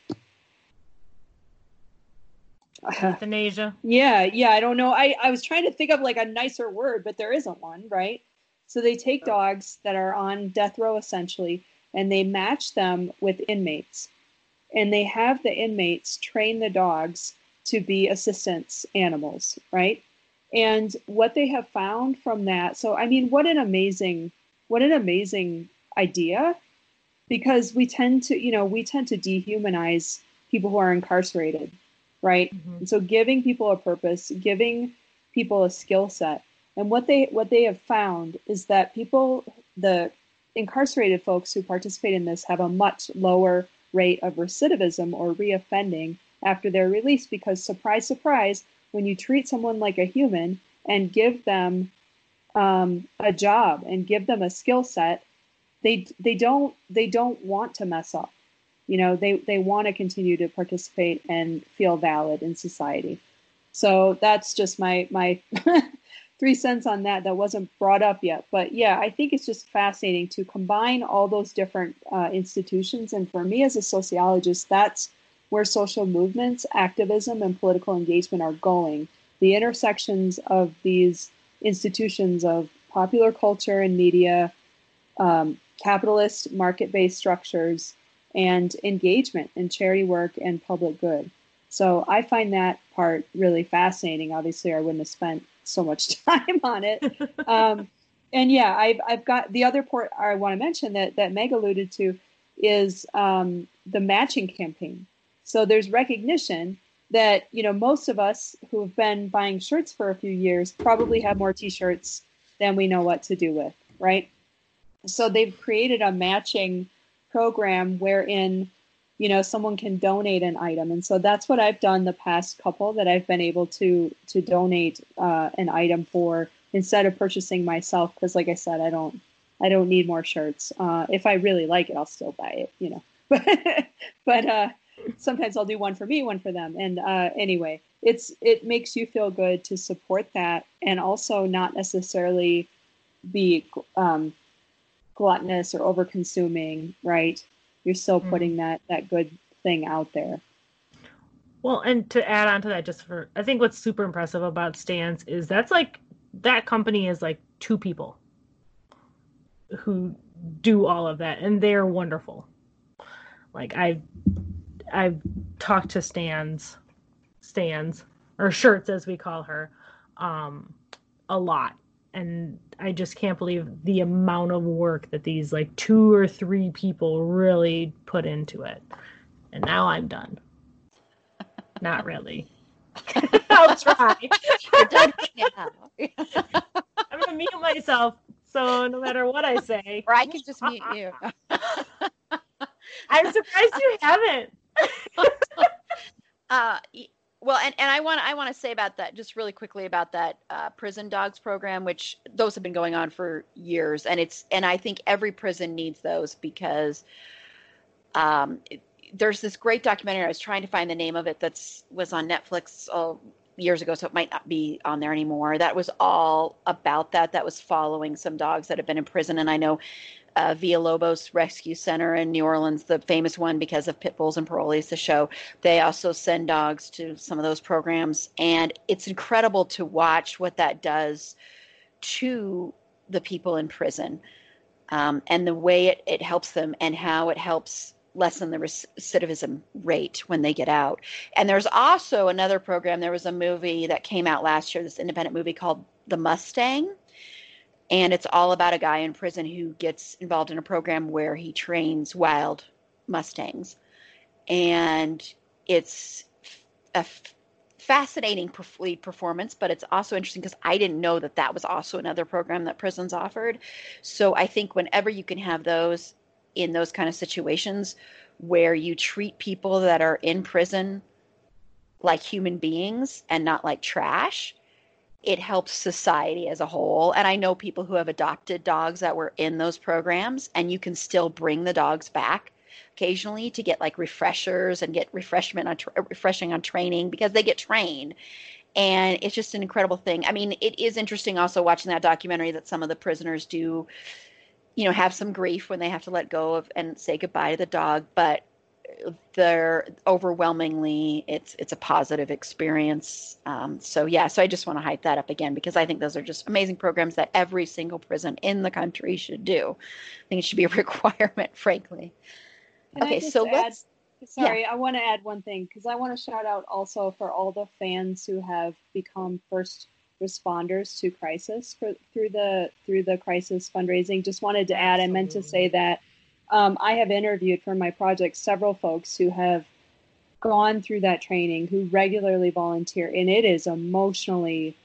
Euthanasia. Yeah, yeah, I don't know. I, I was trying to think of like a nicer word, but there isn't one, right? So they take dogs that are on death row essentially, and they match them with inmates. And they have the inmates train the dogs to be assistance animals, right? And what they have found from that, so I mean, what an amazing, what an amazing idea because we tend to, you know, we tend to dehumanize people who are incarcerated, right? Mm-hmm. And so giving people a purpose, giving people a skill set. And what they what they have found is that people the incarcerated folks who participate in this have a much lower rate of recidivism or reoffending after their release because surprise surprise when you treat someone like a human and give them um, a job and give them a skill set they they don't they don't want to mess up. You know they they want to continue to participate and feel valid in society. So that's just my my three cents on that that wasn't brought up yet. But yeah i think it's just fascinating to combine all those different uh, institutions. And for me as a sociologist that's where social movements activism and political engagement are going. The intersections of these institutions of popular culture and media um, capitalist market based structures and engagement in charity work and public good. So I find that part really fascinating. Obviously, I wouldn't have spent so much time on it. Um, and yeah, I've, I've got the other part I want to mention that, that Meg alluded to is um, the matching campaign. So there's recognition that, you know, most of us who have been buying shirts for a few years probably have more t-shirts than we know what to do with, right? So they've created a matching program wherein you know someone can donate an item. And so that's what i've done the past couple that i've been able to to donate uh, an item for instead of purchasing myself. Because like i said i don't i don't need more shirts. Uh, if i really like it i'll still buy it you know. But but uh, sometimes i'll do one for me one for them. And uh, anyway it's it makes you feel good to support that and also not necessarily be um, gluttonous or over consuming, right? You're still mm-hmm. putting that that good thing out there. Well, and to add on to that, just for I think what's super impressive about Stands is that's like that company is like two people who do all of that, and they're wonderful. Like I, I've talked to Stans, Stans or shirts as we call her, um, a lot, and I just can't believe the amount of work that these like two or three people really put into it. And now I'm done. Not really. I'll try. You're done now. I'm gonna mute myself, so no matter what I say, or I can just mute you. I'm surprised you haven't. uh, well, and, and I want I want to say about that just really quickly about that uh, prison dogs program, which those have been going on for years, and it's and I think every prison needs those because um, it, there's this great documentary. I was trying to find the name of it that's was on Netflix oh, years ago, so it might not be on there anymore. That was all about that. That was following some dogs that have been in prison, and I know uh, Villalobos Rescue Center in New Orleans, the famous one because of pit bulls and parolees, the show. They also send dogs to some of those programs, and it's incredible to watch what that does to the people in prison um, and the way it, it helps them and how it helps lessen the recidivism rate when they get out. And there's also another program. There was a movie that came out last year, this independent movie called The Mustang and it's all about a guy in prison who gets involved in a program where he trains wild mustangs. And it's a fascinating lead performance but it's also interesting because i didn't know that that was also another program that prisons offered. So i think whenever you can have those in those kind of situations where you treat people that are in prison like human beings and not like trash it helps society as a whole. And I know people who have adopted dogs that were in those programs, and you can still bring the dogs back occasionally to get like refreshers and get refreshment on tra- refreshing on training because they get trained. And it's just an incredible thing. I mean, it is interesting also watching that documentary that some of the prisoners do, you know, have some grief when they have to let go of and say goodbye to the dog. But they're overwhelmingly it's it's a positive experience. Um, so yeah, so I just want to hype that up again because I think those are just amazing programs that every single prison in the country should do. I think it should be a requirement, frankly. Can okay, so add- let's Sorry, I want to add one thing because I want to shout out also for all the fans who have become first responders to crisis for, through the through the crisis fundraising. Just wanted to add, I meant to say that um, I have interviewed for my project several folks who have gone through that training, who regularly volunteer, and it is emotionally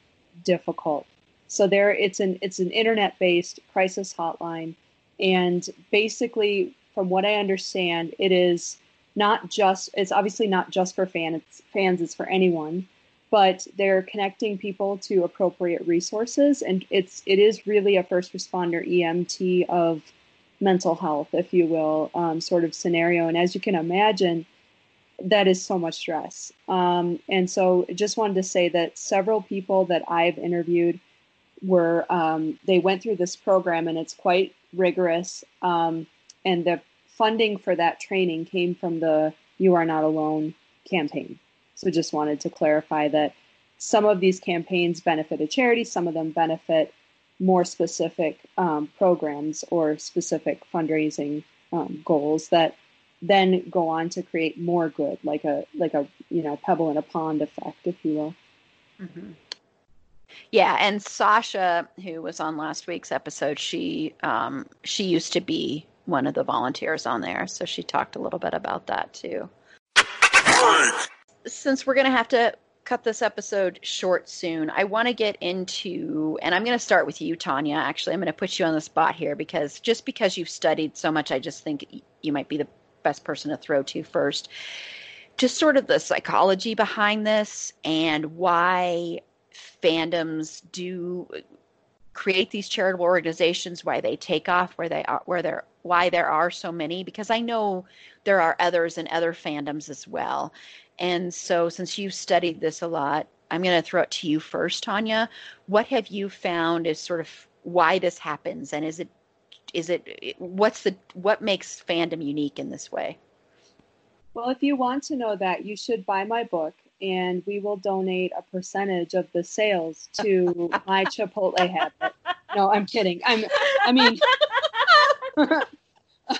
difficult. So there, it's an it's an internet based crisis hotline, and basically, from what I understand, it is not just it's obviously not just for fans fans it's for anyone but they're connecting people to appropriate resources and it's it is really a first responder emt of mental health if you will um, sort of scenario and as you can imagine that is so much stress um, and so just wanted to say that several people that i've interviewed were um, they went through this program and it's quite rigorous um, and the funding for that training came from the You Are Not Alone campaign. So just wanted to clarify that some of these campaigns benefit a charity, some of them benefit more specific um, programs or specific fundraising um, goals that then go on to create more good, like a like a you know pebble in a pond effect, if you will. Mhm. Yeah, and Sasha, who was on last week's episode, she um, she used to be one of the volunteers on there, so she talked a little bit about that too. Since we're going to have to cut this episode short soon, I want to get into, and I'm going to start with you, Tanya. Actually, I'm going to put you on the spot here because just because you've studied so much, I just think you might be the best person to throw to first. Just sort of the psychology behind this and why fandoms do create these charitable organizations why they take off where they are where there why there are so many because i know there are others in other fandoms as well and so since you've studied this a lot i'm going to throw it to you first tanya what have you found is sort of why this happens and is it is it what's the what makes fandom unique in this way Well, if you want to know that, you should buy my book, and we will donate a percentage of the sales to my Chipotle habit. No, I'm kidding. I'm. I mean, I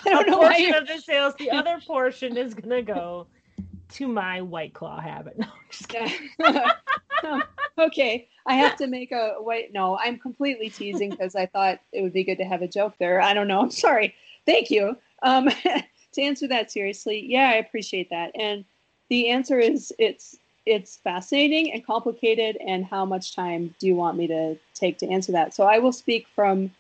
don't a know why portion you. of the sales. The other portion is gonna go to my White Claw habit. No, I'm just kidding. okay, I have to make a wait. No, I'm completely teasing because I thought it would be good to have a joke there. I don't know. I'm sorry. Thank you. Um, to answer that seriously, yeah, I appreciate that. And the answer is it's it's fascinating and complicated. And how much time do you want me to take to answer that? So I will speak from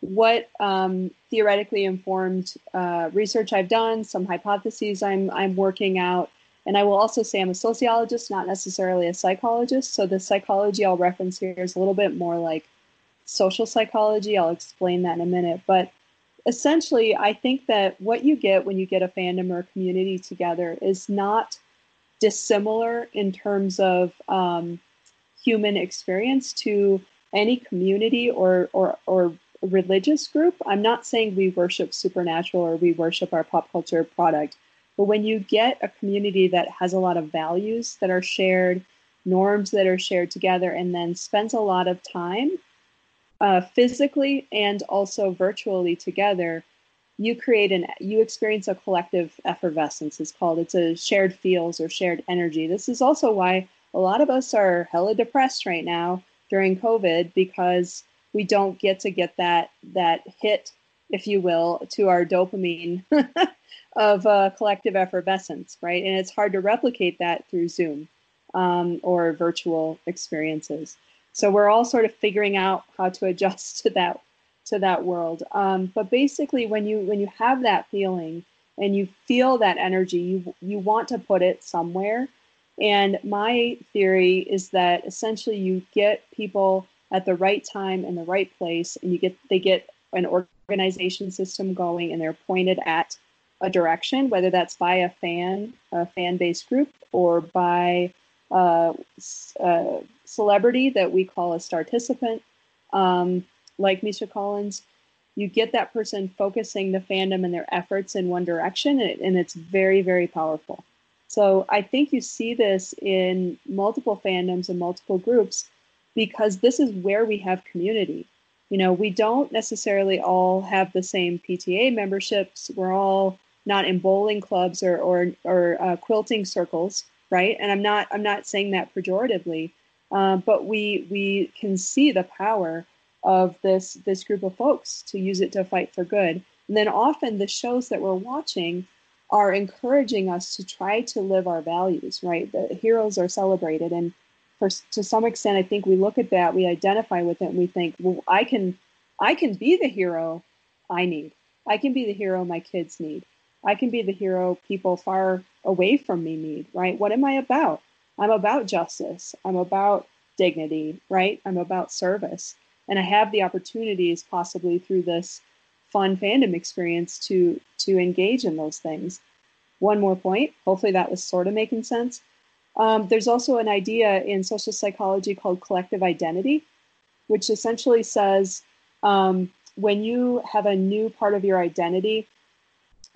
what um, theoretically informed uh, research I've done, some hypotheses I'm I'm working out, and I will also say I'm a sociologist, not necessarily a psychologist. So the psychology I'll reference here is a little bit more like social psychology. I'll explain that in a minute, but essentially, I think that what you get when you get a fandom or a community together is not dissimilar in terms of um, human experience to any community or, or, or religious group. I'm not saying we worship supernatural or we worship our pop culture product, but when you get a community that has a lot of values that are shared, norms that are shared together, and then spends a lot of time uh, physically and also virtually together, you create an you experience a collective effervescence. It's called. It's a shared feels or shared energy. This is also why a lot of us are hella depressed right now during COVID because we don't get to get that that hit, if you will, to our dopamine of uh, collective effervescence, right? And it's hard to replicate that through Zoom um, or virtual experiences. So we're all sort of figuring out how to adjust to that to that world. Um, but basically, when you when you have that feeling and you feel that energy, you you want to put it somewhere. And my theory is that essentially you get people at the right time in the right place, and you get they get an organization system going, and they're pointed at a direction, whether that's by a fan, a fan based group, or by uh, a celebrity that we call a starticipant, um, like Misha Collins. you get that person focusing the fandom and their efforts in one direction, and it's very, very powerful. So I think you see this in multiple fandoms and multiple groups because this is where we have community. You know, we don't necessarily all have the same PTA memberships. We're all not in bowling clubs or or, or uh, quilting circles, right? And I'm not I'm not saying that pejoratively, uh, but we we can see the power of this this group of folks to use it to fight for good. And then often the shows that we're watching are encouraging us to try to live our values, right? The heroes are celebrated and for, to some extent I think we look at that, we identify with it and we think, well, I can I can be the hero I need. I can be the hero my kids need. I can be the hero people far away from me need, right? What am I about? I'm about justice. I'm about dignity, right? I'm about service and I have the opportunities possibly through this fun fandom experience to to engage in those things. One more point. Hopefully that was sort of making sense. Um, there's also an idea in social psychology called collective identity, which essentially says um, when you have a new part of your identity,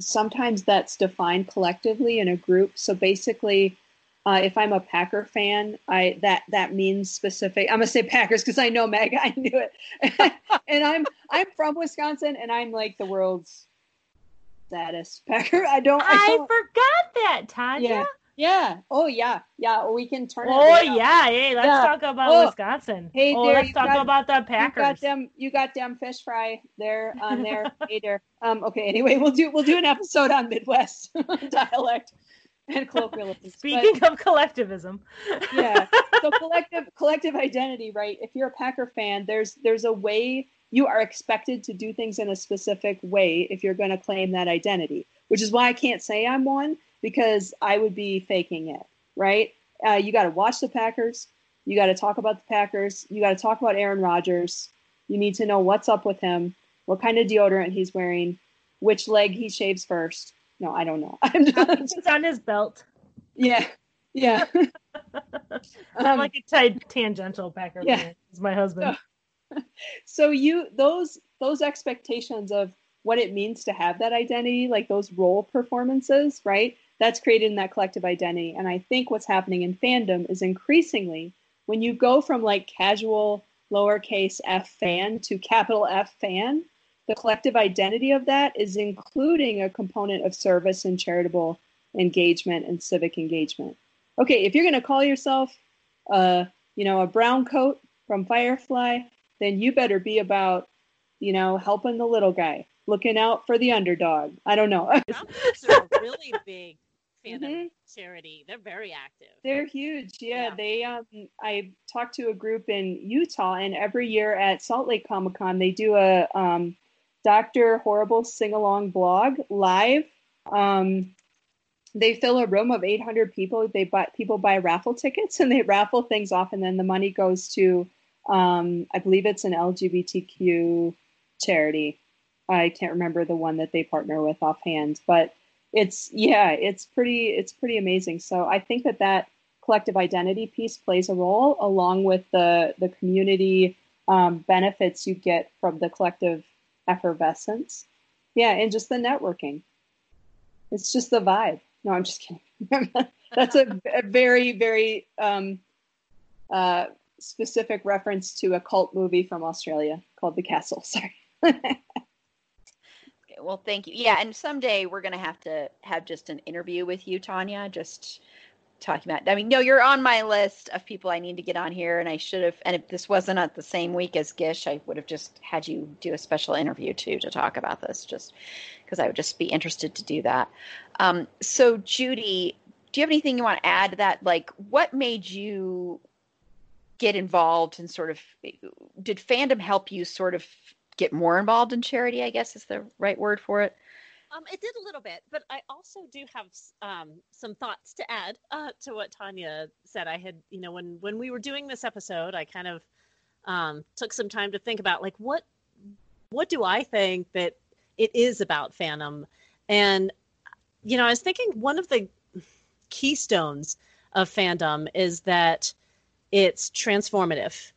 sometimes that's defined collectively in a group. So basically, uh, if I'm a Packer fan, I that that means specific. I'm gonna say Packers because I know Meg. I knew it, and I'm I'm from Wisconsin, and I'm like the world's saddest Packer. I don't. I, I don't, forgot that, Tanya. Yeah. Yeah. Oh yeah. Yeah. We can turn. Oh yeah. Hey, let's Yeah. talk about Oh. Wisconsin. Hey, oh, there, let's talk got- about the Packers. You got them. You got them fish fry there on there. hey there. Um. Okay. Anyway, we'll do we'll do an episode on Midwest dialect and colloquialisms. But- Speaking of collectivism, yeah so collective collective identity right if you're a packer fan there's there's a way you are expected to do things in a specific way if you're going to claim that identity which is why i can't say i'm one because i would be faking it right uh, you got to watch the packers you got to talk about the packers you got to talk about aaron rodgers you need to know what's up with him what kind of deodorant he's wearing which leg he shaves first no i don't know i'm just it's on his belt. yeah yeah I'm Um, like a t- tangential Packer yeah. fan. Is my husband. so you those those expectations of what it means to have that identity like those role performances right that's created in that collective identity and i think what's happening in fandom is increasingly when you go from like casual lowercase f fan to capital f fan the collective identity of that is including a component of service and charitable engagement and civic engagement okay if you're going to call yourself uh, you know a brown coat from firefly then you better be about, you know, helping the little guy, looking out for the underdog. I don't know. Brown Coats are a really big fandom Mhm. charity. They're very active. They're huge. Yeah, Yeah. they. Um, I talked to a group in Utah, and every year at Salt Lake Comic Con, they do a um, Doctor Horrible sing along blog live. Um, they fill a room of 800 people. They buy people buy raffle tickets, and they raffle things off, and then the money goes to, um, I believe it's an LGBTQ charity. I can't remember the one that they partner with offhand, but it's yeah, it's pretty it's pretty amazing. So I think that that collective identity piece plays a role along with the the community um, benefits you get from the collective effervescence. Yeah, and just the networking. It's just the vibe. No, I'm just kidding. That's a, a very very um, uh, specific reference to a cult movie from Australia called The Castle. Sorry. Well, thank you. Yeah, and someday we're gonna have to have just an interview with you, Tanya. Just talking about. I mean, no, you're on my list of people I need to get on here, and I should have. And if this wasn't at the same week as Gish, I would have just had you do a special interview too to talk about this, just because I would just be interested to do that. Um, so, Judy, do you have anything you want to add to that? Like, what made you get involved and sort of did fandom help you sort of get more involved in charity i guess is the right word for it Um, it did a little bit, but I also do have um, some thoughts to add uh, to what Tanya said. I had, you know, when when we were doing this episode, I kind of um, took some time to think about like what what do I think that it is about fandom, and you know, I was thinking one of the keystones of fandom is that it's transformative.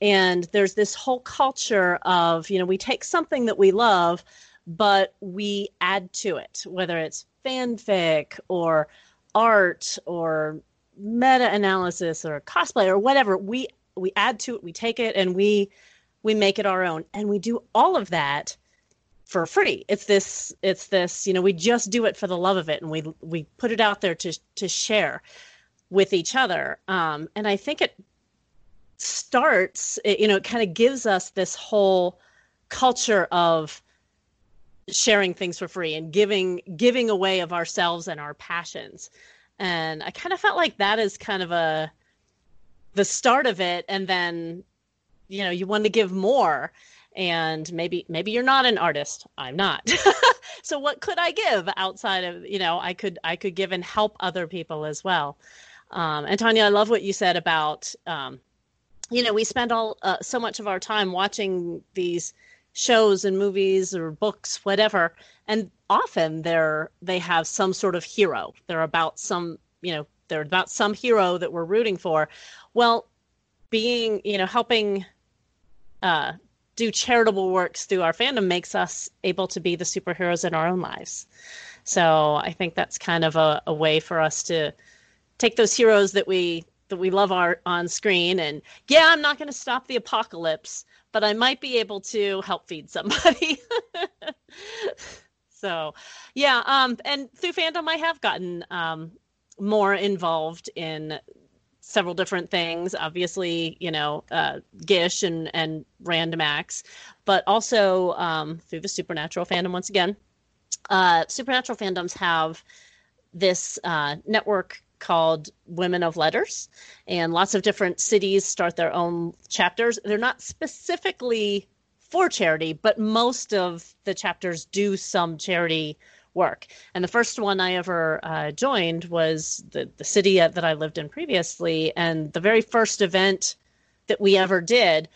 And there's this whole culture of, you know, we take something that we love, but we add to it, whether it's fanfic or art or meta analysis or cosplay or whatever. We we add to it, we take it and we we make it our own. And we do all of that for free. It's this it's this, you know, we just do it for the love of it and we we put it out there to to share with each other. Um, and I think it starts, you know, it kind of gives us this whole culture of sharing things for free and giving giving away of ourselves and our passions. And I kind of felt like that is kind of a the start of it. And then you know you want to give more and maybe maybe you're not an artist. I'm not. So what could i give outside of you know i could i could give and help other people as well. Um, and tanya i love what you said about um, you know we spend all uh, so much of our time watching these shows and movies or books whatever and often they're they have some sort of hero they're about some you know they're about some hero that we're rooting for well being you know helping uh, do charitable works through our fandom makes us able to be the superheroes in our own lives. So I think that's kind of a, a way for us to take those heroes that we that we love our, on screen and yeah, I'm not going to stop the apocalypse, but I might be able to help feed somebody. so, yeah, um, and through fandom, I have gotten um, more involved in several different things. Obviously, you know, uh, Gish and and Random Acts, but also um, through the Supernatural fandom once again. Uh, Supernatural fandoms have this uh, network called Women of Letters, and lots of different cities start their own chapters. They're not specifically for charity, but most of the chapters do some charity work. And the first one I ever uh, joined was the, the city that I lived in previously. And the very first event that we ever did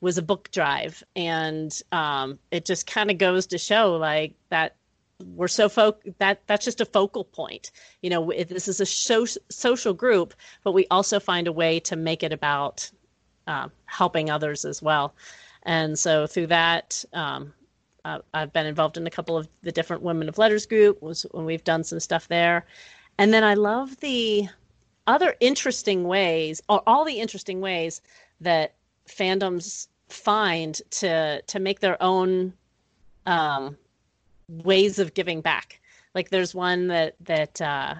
was a book drive. And um, it just kind of goes to show like that we're so folk that that's just a focal point you know this is a social group but we also find a way to make it about uh, helping others as well and so through that um, uh, I've been involved in a couple of the different Women of Letters group was when we've done some stuff there. And then I love the other interesting ways, or all the interesting ways that fandoms find to to make their own um, ways of giving back. Like there's one that that uh,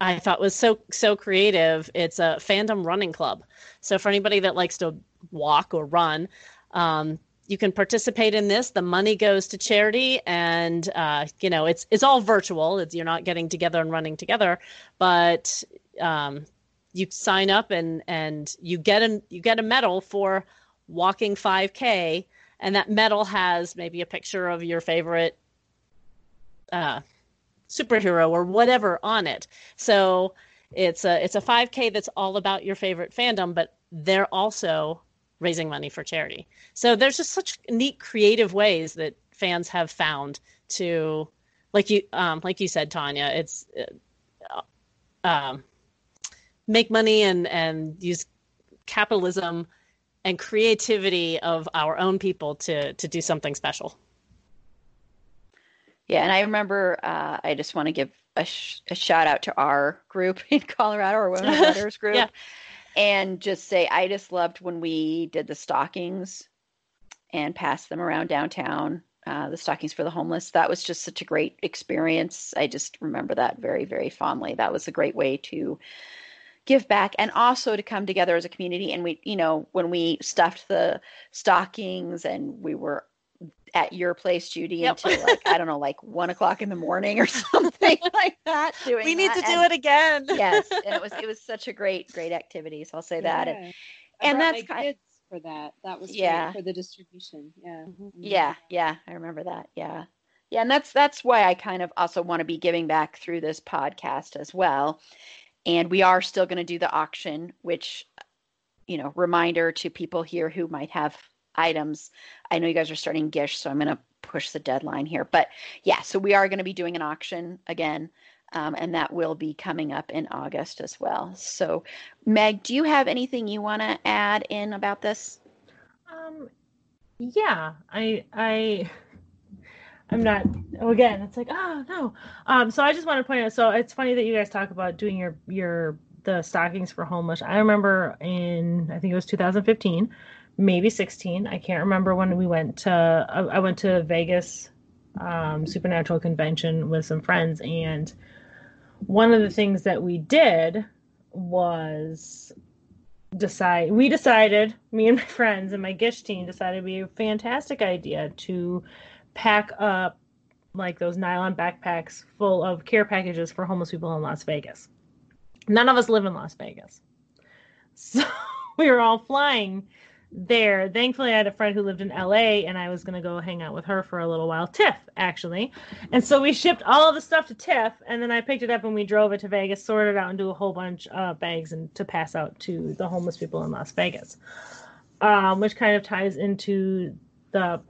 I thought was so so creative. It's a fandom running club. So for anybody that likes to walk or run, um, you can participate in this. The money goes to charity, and uh, you know it's it's all virtual. It's, you're not getting together and running together, but um, you sign up and and you get a you get a medal for walking 5K, and that medal has maybe a picture of your favorite uh, superhero or whatever on it. So it's a it's a 5K that's all about your favorite fandom, but they're also raising money for charity. So there's just such neat creative ways that fans have found to like you um, like you said Tanya, it's uh, um, make money and and use capitalism and creativity of our own people to to do something special. Yeah, and I remember uh, I just want to give a, sh- a, shout out to our group in Colorado, our Women of Letters group. yeah and just say I just loved when we did the stockings and passed them around downtown. Uh, the stockings for the homeless. That was just such a great experience. I just remember that very, very fondly. That was a great way to give back and also to come together as a community. And we, you know, when we stuffed the stockings and we were at your place, Judy, yep. until like I don't know, like one o'clock in the morning or something like that. Doing we need to do and, it again. yes, and it was it was such a great great activity. So I'll say yeah. that. And, and that's kind kids for that. That was yeah for the distribution. Yeah. Mm-hmm. Yeah, yeah, I remember that. Yeah. Yeah, and that's that's why I kind of also want to be giving back through this podcast as well. And we are still going to do the auction, which you know, reminder to people here who might have items. I know you guys are starting Gish, so I'm going to push the deadline here. But yeah, so we are going to be doing an auction again, um, and that will be coming up in August as well. So, Meg, do you have anything you want to add in about this? yeah, I I I'm not Oh, again, it's like, oh no. Um so I just want to point out so it's funny that you guys talk about doing your your the stockings for homeless. I remember in I think it was 2015, maybe 16. I can't remember when we went to I, I went to Vegas um supernatural convention with some friends and one of the things that we did was decide we decided me and my friends and my gish team decided it'd be a fantastic idea to pack up like those nylon backpacks full of care packages for homeless people in Las Vegas. None of us live in Las Vegas. So we were all flying there. Thankfully, I had a friend who lived in LA and I was going to go hang out with her for a little while. Tiff, actually. And so we shipped all of the stuff to Tiff and then I picked it up and we drove it to Vegas, sorted out into a whole bunch of bags and to pass out to the homeless people in Las Vegas. Um, which kind of ties into the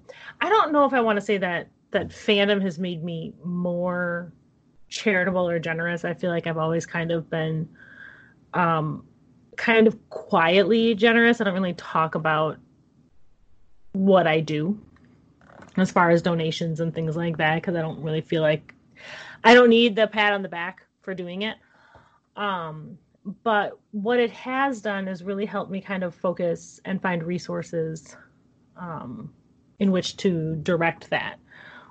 I don't know if I want to say that that fandom has made me more charitable or generous. I feel like I've always kind of been um kind of quietly generous. I don't really talk about what I do as far as donations and things like that because I don't really feel like I don't need the pat on the back for doing it. Um, but what it has done is really helped me kind of focus and find resources um, in which to direct that,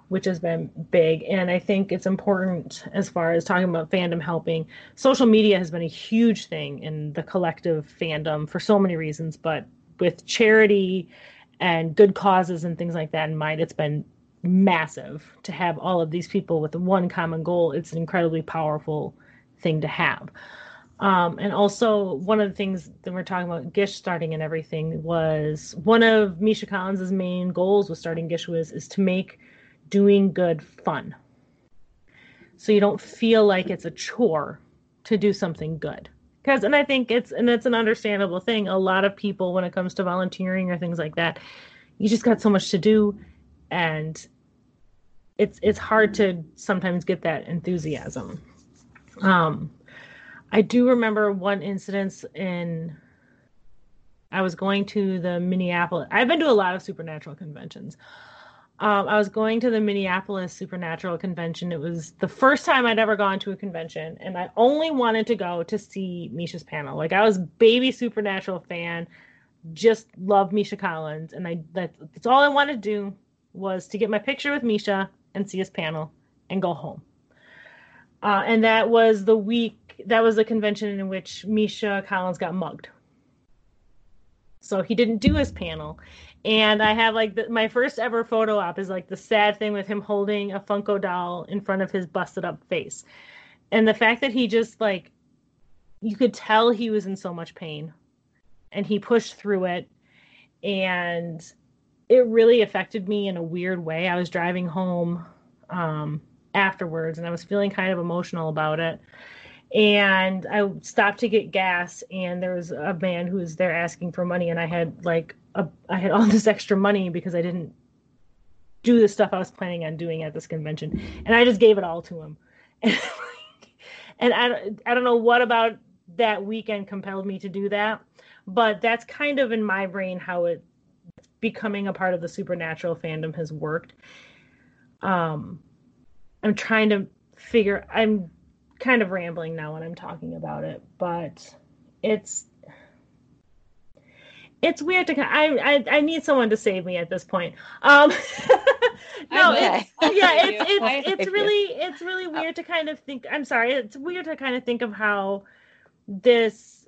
which has been big. And I think it's important as far as talking about fandom helping. Social media has been a huge thing in the collective fandom for so many reasons, but with charity and good causes and things like that in mind, it's been massive to have all of these people with one common goal. It's an incredibly powerful thing to have. Um, and also, one of the things that we're talking about Gish starting and everything was one of Misha Collins's main goals with starting Gish was is to make doing good fun. So you don't feel like it's a chore to do something good. Because, and I think it's, and it's an understandable thing. A lot of people, when it comes to volunteering or things like that, you just got so much to do, and it's it's hard to sometimes get that enthusiasm. Um, I do remember one incident in I was going to the Minneapolis. I've been to a lot of supernatural conventions. Um, I was going to the Minneapolis Supernatural Convention. It was the first time I'd ever gone to a convention, and I only wanted to go to see Misha's panel. Like I was baby Supernatural fan, just love Misha Collins, and I that, that's all I wanted to do was to get my picture with Misha and see his panel and go home. Uh, and that was the week that was the convention in which Misha Collins got mugged. So he didn't do his panel. And I have like the, my first ever photo op is like the sad thing with him holding a Funko doll in front of his busted up face. And the fact that he just like, you could tell he was in so much pain and he pushed through it. And it really affected me in a weird way. I was driving home um, afterwards and I was feeling kind of emotional about it and I stopped to get gas, and there was a man who was there asking for money, and I had like a, I had all this extra money because I didn't do the stuff I was planning on doing at this convention, and I just gave it all to him, and, and I I don't know what about that weekend compelled me to do that, but that's kind of in my brain how it becoming a part of the supernatural fandom has worked. Um, I'm trying to figure. I'm kind of rambling now when I'm talking about it, but it's it's weird to I I, I need someone to save me at this point. Um no, it's, yeah, it's it's, it's really it's really weird to kind of think I'm sorry, it's weird to kind of think of how this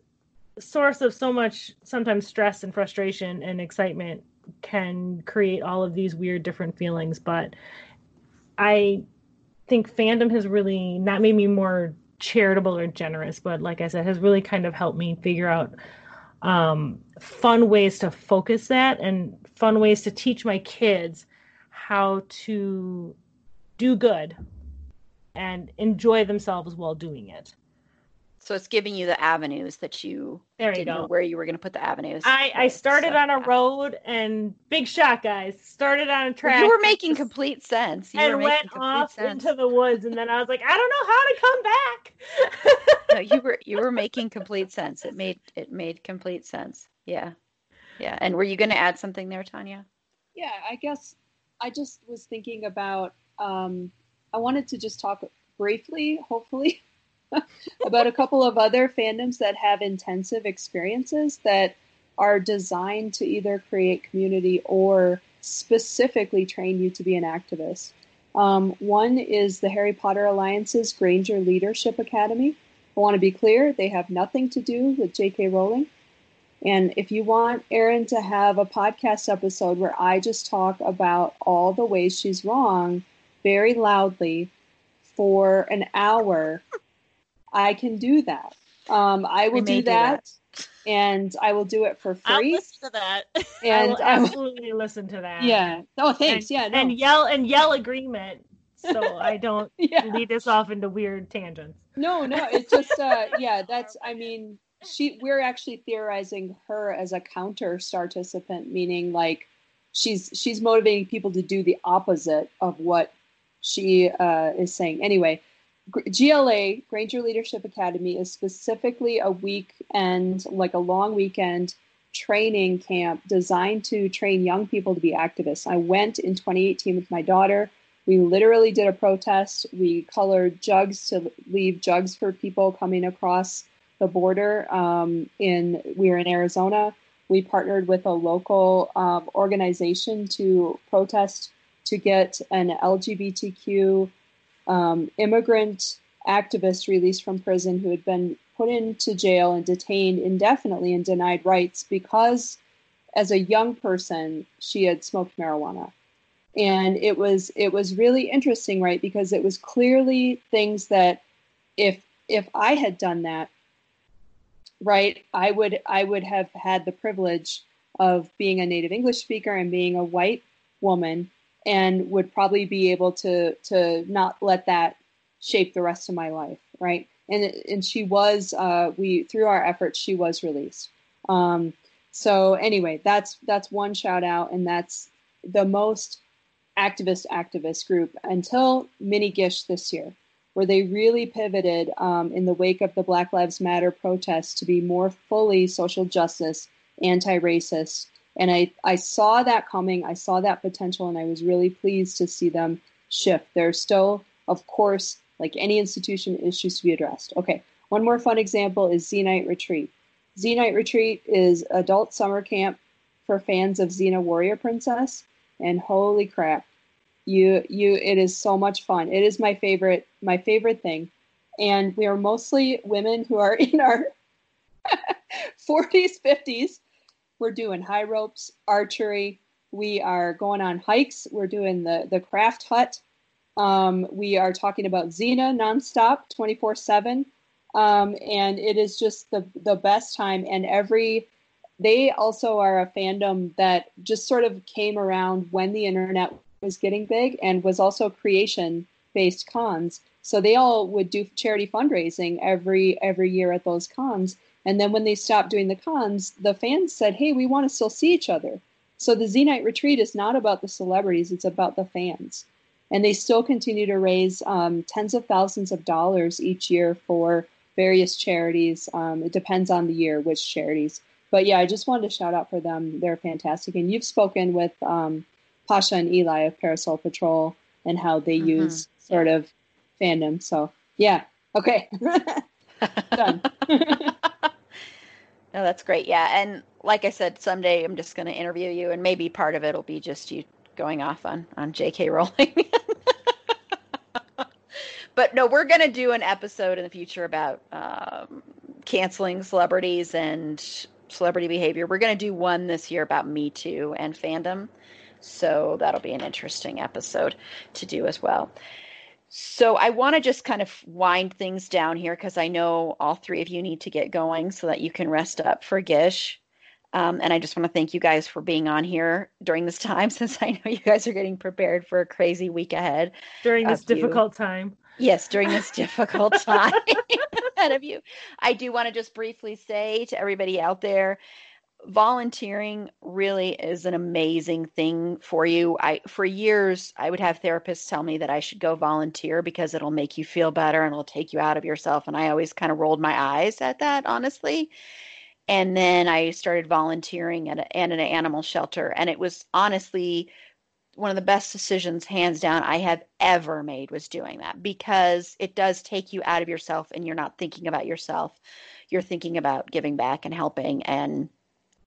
source of so much sometimes stress and frustration and excitement can create all of these weird different feelings, but I think fandom has really not made me more charitable or generous, but like I said, has really kind of helped me figure out um, fun ways to focus that and fun ways to teach my kids how to do good and enjoy themselves while doing it. So it's giving you the avenues that you there you didn't go. know where you were going to put the avenues. I, I started So, on a yeah. road and big shot, guys. Started on a track. You were making complete sense. You were and making went complete off sense. into the woods, and then I was like, I don't know how to come back. no, you were you were making complete sense. It made it made complete sense. Yeah, yeah. And were you going to add something there, Tanya? yeah, I guess I just was thinking about. Um, I wanted to just talk briefly, hopefully, about a couple of other fandoms that have intensive experiences that are designed to either create community or specifically train you to be an activist. Um, one is the Harry Potter Alliance's Granger Leadership Academy. I want to be clear, they have nothing to do with J.K. Rowling. And if you want Erin to have a podcast episode where I just talk about all the ways she's wrong very loudly for an hour, I can do that. Um, I will do that, do that, and I will do it for free. I'll listen to that. And I will absolutely listen to that. Yeah. Oh, thanks. And, yeah. No. And yell and yell agreement so I don't yeah. lead us off into weird tangents. No, no, it's just uh yeah, that's I mean, she we're actually theorizing her as a counter participant, meaning like she's she's motivating people to do the opposite of what she uh, is saying. Anyway, GLA Granger Leadership Academy is specifically a weekend, like a long weekend training camp designed to train young people to be activists. I went in 2018 with my daughter. We literally did a protest. We colored jugs to leave jugs for people coming across the border. Um, in we were in Arizona. We partnered with a local um, organization to protest to get an LGBTQ um, immigrant activist released from prison who had been put into jail and detained indefinitely and denied rights because, as a young person, she had smoked marijuana. And it was it was really interesting right? Because it was clearly things that if if i had done that right i would i would have had the privilege of being a native english speaker and being a white woman and would probably be able to to not let that shape the rest of my life right and and she was uh, we through our efforts she was released um, so anyway that's that's one shout out and that's the most activist activist group until Mini Gish this year, where they really pivoted um, in the wake of the Black Lives Matter protests to be more fully social justice, anti racist. And I, I saw that coming, I saw that potential, and I was really pleased to see them shift. There's still, of course, like any institution, issues to be addressed. Okay, one more fun example is Xenite Retreat. Xenite Retreat is adult summer camp for fans of Xena Warrior Princess and holy crap you you it is so much fun it is my favorite my favorite thing and we are mostly women who are in our 40s 50s we're doing high ropes archery we are going on hikes we're doing the the craft hut um, we are talking about xena nonstop 24 7 um, and it is just the the best time and every they also are a fandom that just sort of came around when the internet was getting big and was also creation based cons. So they all would do charity fundraising every every year at those cons. And then when they stopped doing the cons, the fans said, "Hey, we want to still see each other." So the Xenite retreat is not about the celebrities; it's about the fans, and they still continue to raise um, tens of thousands of dollars each year for various charities. Um, it depends on the year which charities but yeah, I just wanted to shout out for them. They're fantastic. And you've spoken with um, Pasha and Eli of Parasol Patrol and how they mm-hmm. use sort of fandom. So yeah, okay, done. no, that's great. Yeah, and like I said, someday I'm just going to interview you, and maybe part of it will be just you going off on on J.K. Rowling. but no, we're going to do an episode in the future about um, canceling celebrities and celebrity behavior. We're going to do one this year about Me Too and fandom. So that'll be an interesting episode to do as well. So I want to just kind of wind things down here because I know all three of you need to get going so that you can rest up for Gish. Um, and I just want to thank you guys for being on here during this time since I know you guys are getting prepared for a crazy week ahead. During this difficult you. time. Yes, during this difficult time ahead of you. I do want to just briefly say to everybody out there volunteering really is an amazing thing for you. I for years I would have therapists tell me that I should go volunteer because it'll make you feel better and it'll take you out of yourself and I always kind of rolled my eyes at that honestly. and then I started volunteering at, a, at an animal shelter, and it was honestly one of the best decisions, hands down, I have ever made was doing that because it does take you out of yourself, and you're not thinking about yourself. You're thinking about giving back and helping, and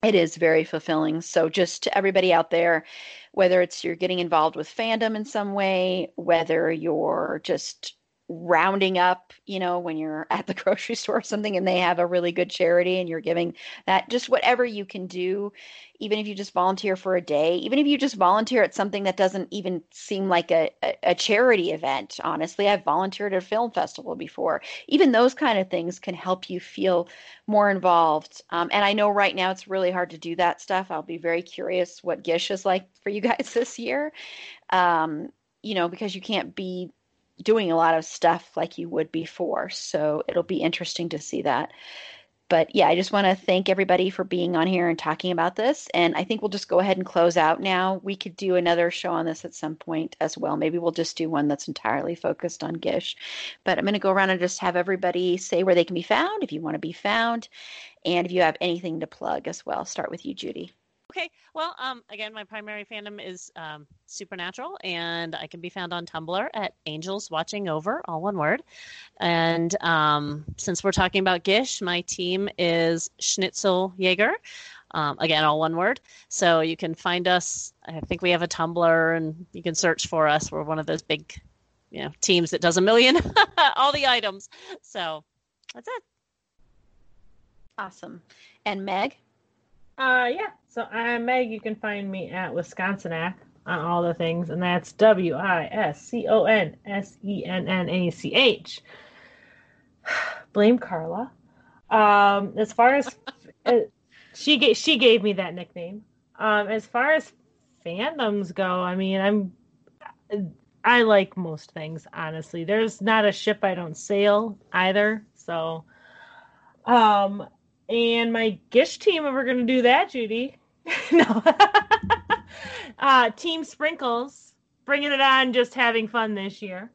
it is very fulfilling. So, just to everybody out there, whether it's you're getting involved with fandom in some way, whether you're just rounding up, you know, when you're at the grocery store or something and they have a really good charity and you're giving that, just whatever you can do, even if you just volunteer for a day, even if you just volunteer at something that doesn't even seem like a, a, charity event. Honestly, I've volunteered at a film festival before. Even those kind of things can help you feel more involved. Um, and I know right now it's really hard to do that stuff. I'll be very curious what Gish is like for you guys this year. Um, you know, because you can't be doing a lot of stuff like you would before. So it'll be interesting to see that. But yeah, I just want to thank everybody for being on here and talking about this. And I think we'll just go ahead and close out now. We could do another show on this at some point as well. Maybe we'll just do one that's entirely focused on Gish. But I'm going to go around and just have everybody say where they can be found if you want to be found. And if you have anything to plug as well. Start with you, Judy. Okay. Well, um, again, my primary fandom is um, Supernatural, and I can be found on Tumblr at Angels Watching Over, all one word. And um, since we're talking about Gish, my team is Schnitzel Jaeger. Um, again, all one word. So you can find us. I think we have a Tumblr, and you can search for us. We're one of those big, you know, teams that does a million, all the items. So that's it. Awesome. And Meg? Uh, yeah. So I'm Meg. You can find me at Wisconsinac on all the things, and that's W I S C O N S E N N A C H. Blame Carla. Um, as far as uh, she gave she gave me that nickname. Um, as far as fandoms go, I mean, I'm I like most things honestly. There's not a ship I don't sail either. So, um, and my Gish team, if we're gonna do that, Judy. no. uh, Team Sprinkles, bringing it on, just having fun this year.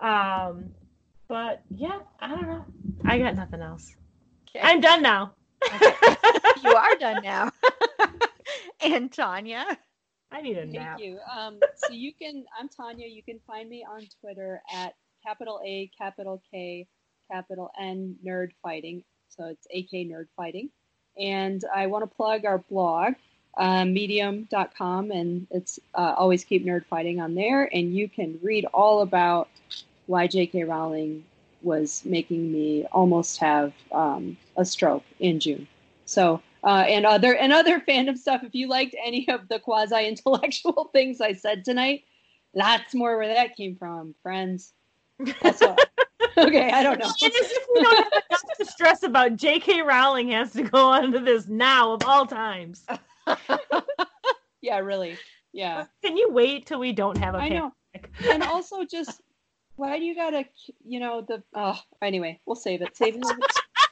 Um, but yeah, I don't know. I got nothing else. Okay. I'm done now. Okay. you are done now. and Tanya. I need a nap. Thank you. Um, so you can, I'm Tanya. You can find me on Twitter at capital A, capital K, capital N, Nerd Fighting. So it's AK Nerd Fighting. And I want to plug our blog, uh, medium.com, and it's uh, always keep nerd fighting on there. And you can read all about why J.K. Rowling was making me almost have um, a stroke in June. So, uh, and other and other fandom stuff. If you liked any of the quasi intellectual things I said tonight, lots more where that came from, friends. Also, okay, I don't know. And as if we don't have enough to stress about J.K. Rowling has to go onto this now of all times. yeah, really. Yeah. Can you wait till we don't have a I know. and also just why do you gotta you know the oh anyway we'll save it save it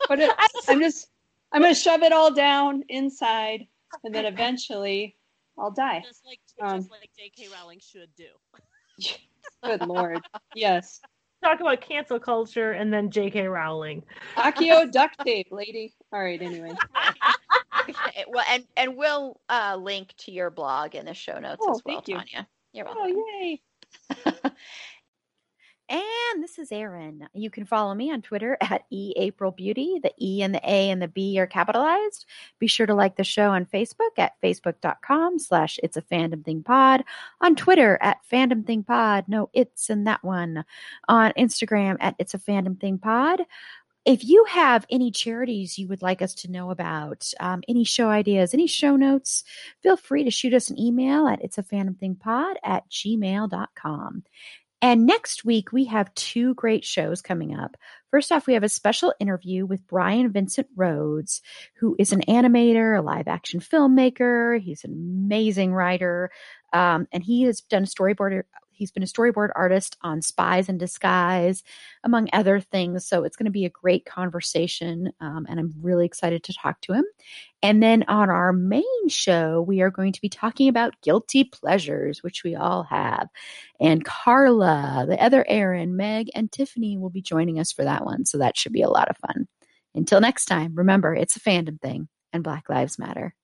but it, i'm just i'm gonna shove it all down inside and then eventually i'll die just like um, just like jk rowling should do good lord yes talk about cancel culture and then J.K. Rowling. Accio duct tape, lady. All right. Anyway. okay, well, and and we'll uh, link to your blog in the show notes oh, as well, thank you. Tanya. You're welcome. Oh, yay. And this is Erin. You can follow me on Twitter at eAprilBeauty. The E and the A and the B are capitalized. Be sure to like the show on Facebook at facebook.com slash it's a fandom thing pod. On Twitter at fandom thing pod. No, it's in that one. On Instagram at it's a fandom thing pod. If you have any charities you would like us to know about, um, any show ideas, any show notes, feel free to shoot us an email at it's a fandom thing pod at gmail.com. And next week, we have two great shows coming up. First off, we have a special interview with Brian Vincent Rhodes, who is an animator, a live action filmmaker. He's an amazing writer. Um, and he has done storyboard He's been a storyboard artist on Spies in Disguise, among other things. So it's going to be a great conversation. Um, and I'm really excited to talk to him. And then on our main show, we are going to be talking about guilty pleasures, which we all have. And Carla, the other Erin, Meg, and Tiffany will be joining us for that one. So that should be a lot of fun. Until next time, remember it's a fandom thing and Black Lives Matter.